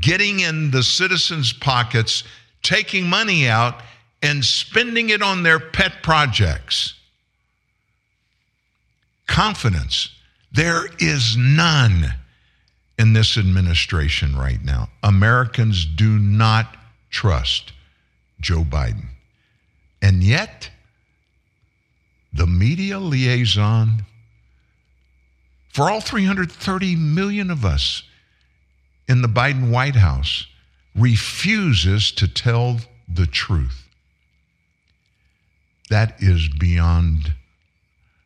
getting in the citizens' pockets, taking money out and spending it on their pet projects. Confidence. There is none in this administration right now. Americans do not trust Joe Biden. And yet, the media liaison for all 330 million of us in the Biden White House refuses to tell the truth. That is beyond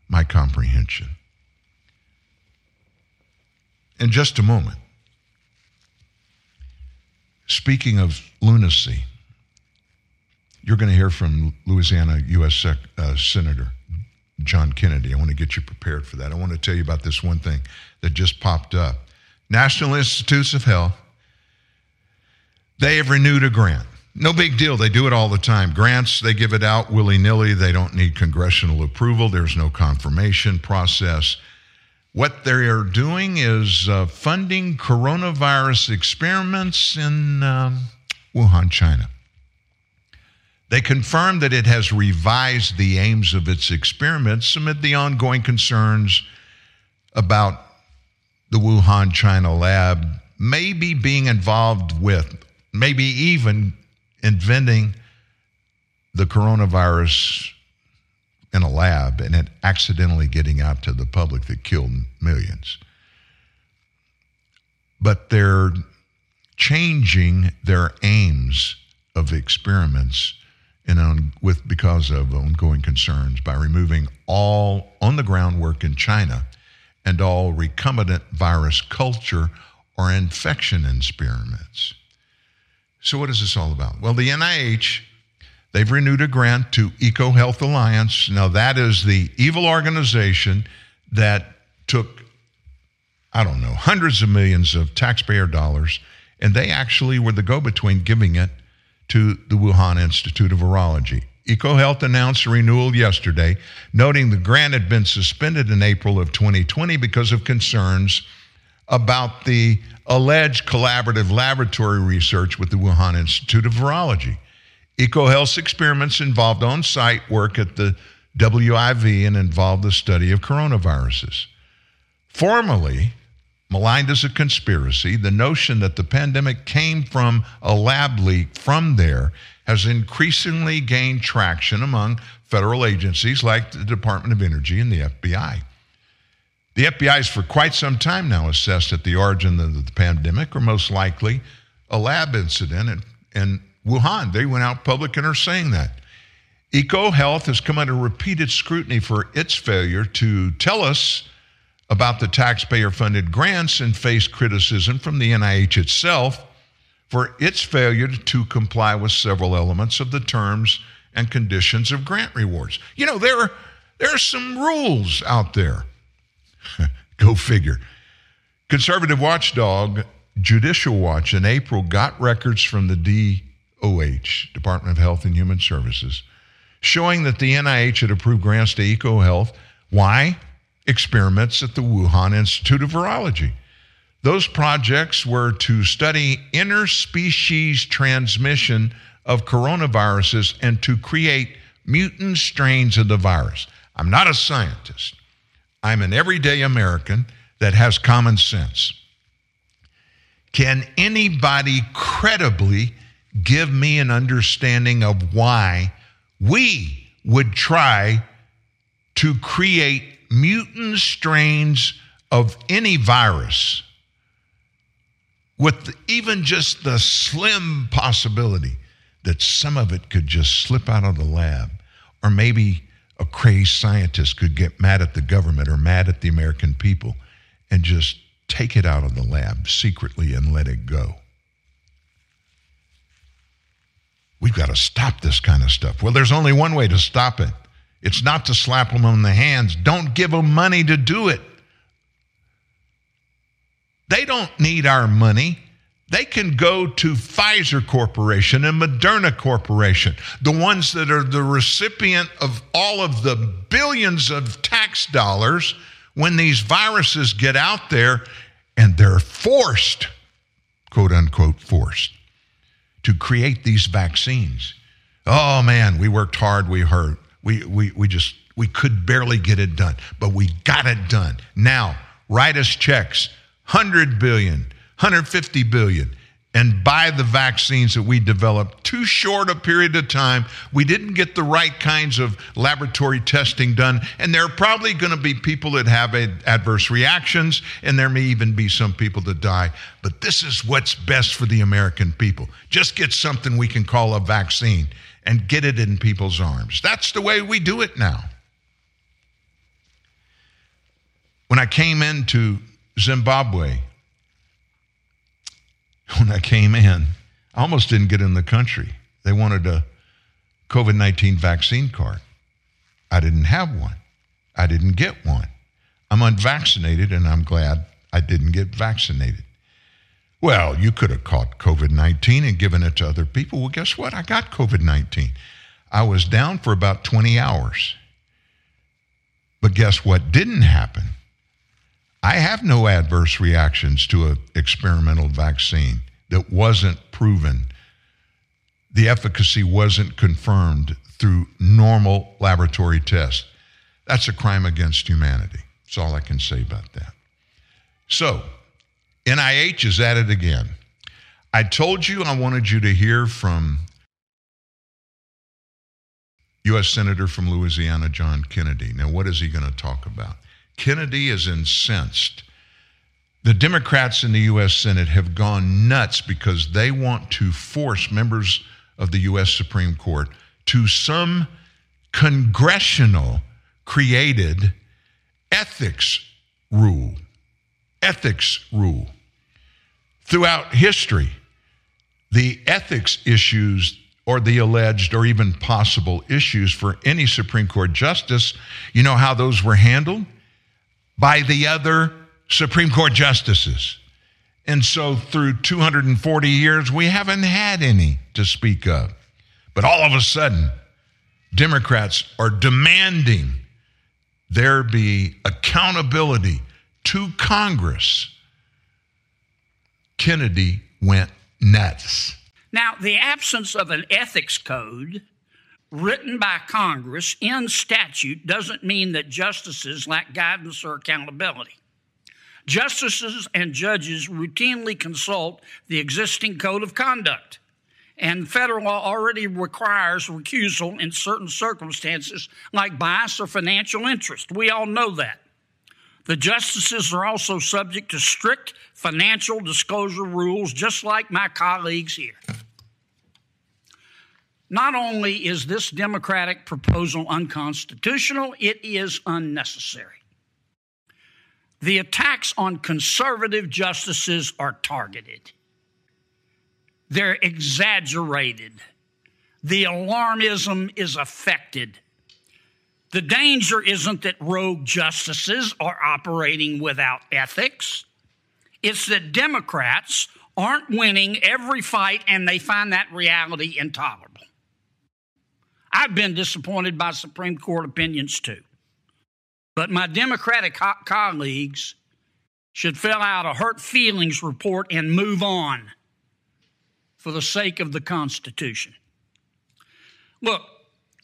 my comprehension. In just a moment, speaking of lunacy, you're going to hear from Louisiana U.S. Sec, uh, Senator John Kennedy. I want to get you prepared for that. I want to tell you about this one thing that just popped up. National Institutes of Health, they have renewed a grant. No big deal. They do it all the time. Grants, they give it out willy nilly. They don't need congressional approval, there's no confirmation process. What they are doing is uh, funding coronavirus experiments in um, Wuhan, China. They confirmed that it has revised the aims of its experiments amid the ongoing concerns about the Wuhan, China lab maybe being involved with, maybe even inventing the coronavirus in a lab and it accidentally getting out to the public that killed millions. But they're changing their aims of experiments and on, with because of ongoing concerns by removing all on the ground work in China and all recombinant virus culture or infection experiments. So, what is this all about? Well, the NIH, they've renewed a grant to Eco Health Alliance. Now, that is the evil organization that took, I don't know, hundreds of millions of taxpayer dollars, and they actually were the go between giving it to the Wuhan Institute of Virology. EcoHealth announced a renewal yesterday, noting the grant had been suspended in April of 2020 because of concerns about the alleged collaborative laboratory research with the Wuhan Institute of Virology. EcoHealth's experiments involved on site work at the WIV and involved the study of coronaviruses. Formally, maligned as a conspiracy, the notion that the pandemic came from a lab leak from there has increasingly gained traction among federal agencies like the Department of Energy and the FBI. The FBI has for quite some time now assessed that the origin of the pandemic or most likely a lab incident in, in Wuhan. They went out public and are saying that. EcoHealth has come under repeated scrutiny for its failure to tell us about the taxpayer funded grants and faced criticism from the NIH itself for its failure to comply with several elements of the terms and conditions of grant rewards. You know, there there are some rules out there. Go figure. Conservative watchdog Judicial Watch in April got records from the DOH, Department of Health and Human Services, showing that the NIH had approved grants to EcoHealth. Why? Experiments at the Wuhan Institute of Virology. Those projects were to study interspecies transmission of coronaviruses and to create mutant strains of the virus. I'm not a scientist. I'm an everyday American that has common sense. Can anybody credibly give me an understanding of why we would try to create mutant strains of any virus with even just the slim possibility that some of it could just slip out of the lab or maybe a crazed scientist could get mad at the government or mad at the American people and just take it out of the lab secretly and let it go. We've got to stop this kind of stuff. Well, there's only one way to stop it. It's not to slap them on the hands. Don't give them money to do it. They don't need our money. They can go to Pfizer Corporation and Moderna Corporation, the ones that are the recipient of all of the billions of tax dollars when these viruses get out there and they're forced, quote unquote, forced to create these vaccines. Oh man, we worked hard, we hurt. We, we, we just, we could barely get it done, but we got it done. Now, write us checks, 100 billion, 150 billion, and buy the vaccines that we developed too short a period of time. We didn't get the right kinds of laboratory testing done, and there are probably going to be people that have adverse reactions, and there may even be some people that die. But this is what's best for the American people. Just get something we can call a vaccine and get it in people's arms. That's the way we do it now. When I came into Zimbabwe, when I came in, I almost didn't get in the country. They wanted a COVID 19 vaccine card. I didn't have one. I didn't get one. I'm unvaccinated and I'm glad I didn't get vaccinated. Well, you could have caught COVID 19 and given it to other people. Well, guess what? I got COVID 19. I was down for about 20 hours. But guess what didn't happen? I have no adverse reactions to an experimental vaccine that wasn't proven. The efficacy wasn't confirmed through normal laboratory tests. That's a crime against humanity. That's all I can say about that. So, NIH is at it again. I told you I wanted you to hear from U.S. Senator from Louisiana, John Kennedy. Now, what is he going to talk about? Kennedy is incensed. The Democrats in the U.S. Senate have gone nuts because they want to force members of the U.S. Supreme Court to some congressional created ethics rule. Ethics rule. Throughout history, the ethics issues or the alleged or even possible issues for any Supreme Court justice, you know how those were handled? by the other Supreme Court justices. And so through 240 years, we haven't had any to speak of. But all of a sudden, Democrats are demanding there be accountability to Congress. Kennedy went nuts. Now, the absence of an ethics code written by Congress in statute doesn't mean that justices lack guidance or accountability. Justices and judges routinely consult the existing code of conduct, and federal law already requires recusal in certain circumstances like bias or financial interest. We all know that. The justices are also subject to strict financial disclosure rules, just like my colleagues here. Not only is this Democratic proposal unconstitutional, it is unnecessary. The attacks on conservative justices are targeted, they're exaggerated. The alarmism is affected. The danger isn't that rogue justices are operating without ethics. It's that Democrats aren't winning every fight and they find that reality intolerable. I've been disappointed by Supreme Court opinions too. But my Democratic co- colleagues should fill out a hurt feelings report and move on for the sake of the Constitution. Look,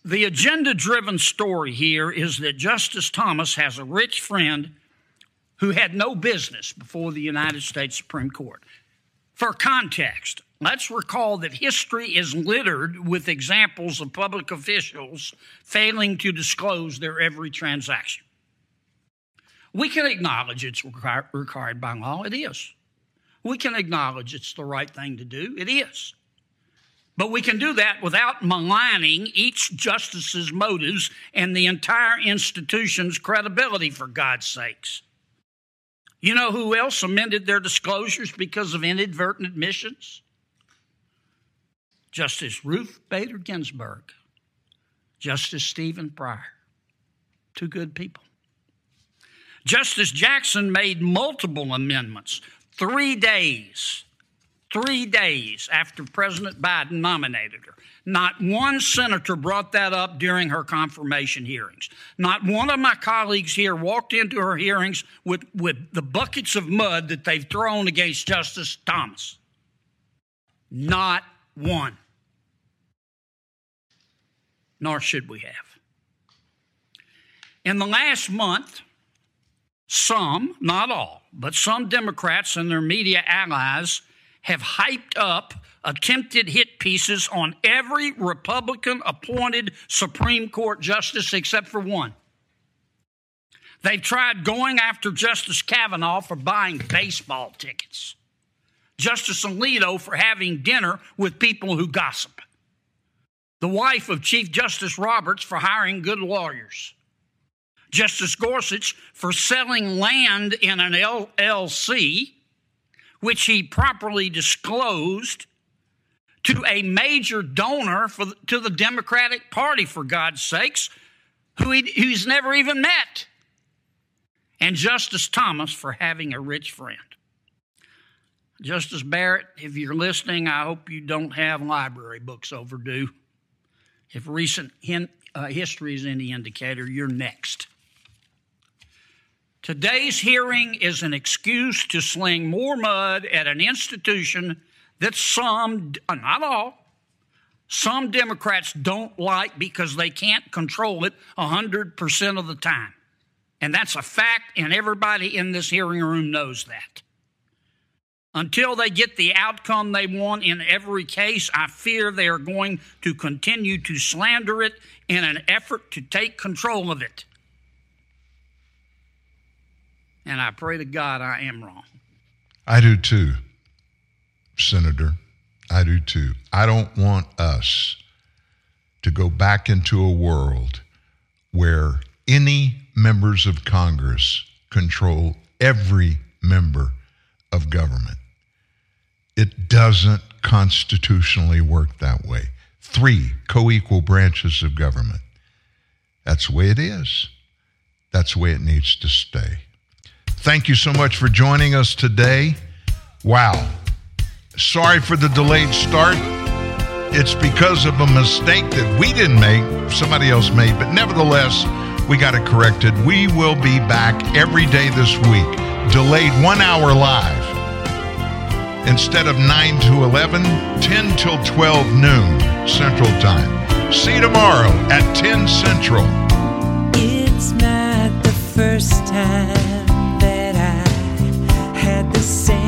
the agenda driven story here is that Justice Thomas has a rich friend who had no business before the United States Supreme Court. For context, let's recall that history is littered with examples of public officials failing to disclose their every transaction. We can acknowledge it's required by law, it is. We can acknowledge it's the right thing to do, it is. But we can do that without maligning each justice's motives and the entire institution's credibility, for God's sakes. You know who else amended their disclosures because of inadvertent admissions? Justice Ruth Bader Ginsburg, Justice Stephen Breyer. Two good people. Justice Jackson made multiple amendments three days, three days after President Biden nominated her. Not one senator brought that up during her confirmation hearings. Not one of my colleagues here walked into her hearings with, with the buckets of mud that they've thrown against Justice Thomas. Not one. Nor should we have. In the last month, some, not all, but some Democrats and their media allies have hyped up attempted hit pieces on every Republican appointed Supreme Court justice except for one. They've tried going after Justice Kavanaugh for buying baseball tickets, Justice Alito for having dinner with people who gossip, the wife of Chief Justice Roberts for hiring good lawyers. Justice Gorsuch for selling land in an LLC, which he properly disclosed to a major donor for to the Democratic Party, for God's sakes, who he, he's never even met. And Justice Thomas for having a rich friend. Justice Barrett, if you're listening, I hope you don't have library books overdue. If recent hin, uh, history is any indicator, you're next. Today's hearing is an excuse to sling more mud at an institution that some, not all, some Democrats don't like because they can't control it 100% of the time. And that's a fact, and everybody in this hearing room knows that. Until they get the outcome they want in every case, I fear they are going to continue to slander it in an effort to take control of it. And I pray to God I am wrong. I do too, Senator. I do too. I don't want us to go back into a world where any members of Congress control every member of government. It doesn't constitutionally work that way. Three co equal branches of government. That's the way it is. That's the way it needs to stay. Thank you so much for joining us today. Wow. Sorry for the delayed start. It's because of a mistake that we didn't make, somebody else made, but nevertheless, we got it corrected. We will be back every day this week, delayed one hour live. Instead of 9 to 11, 10 till 12 noon Central Time. See you tomorrow at 10 Central. It's not the first time sense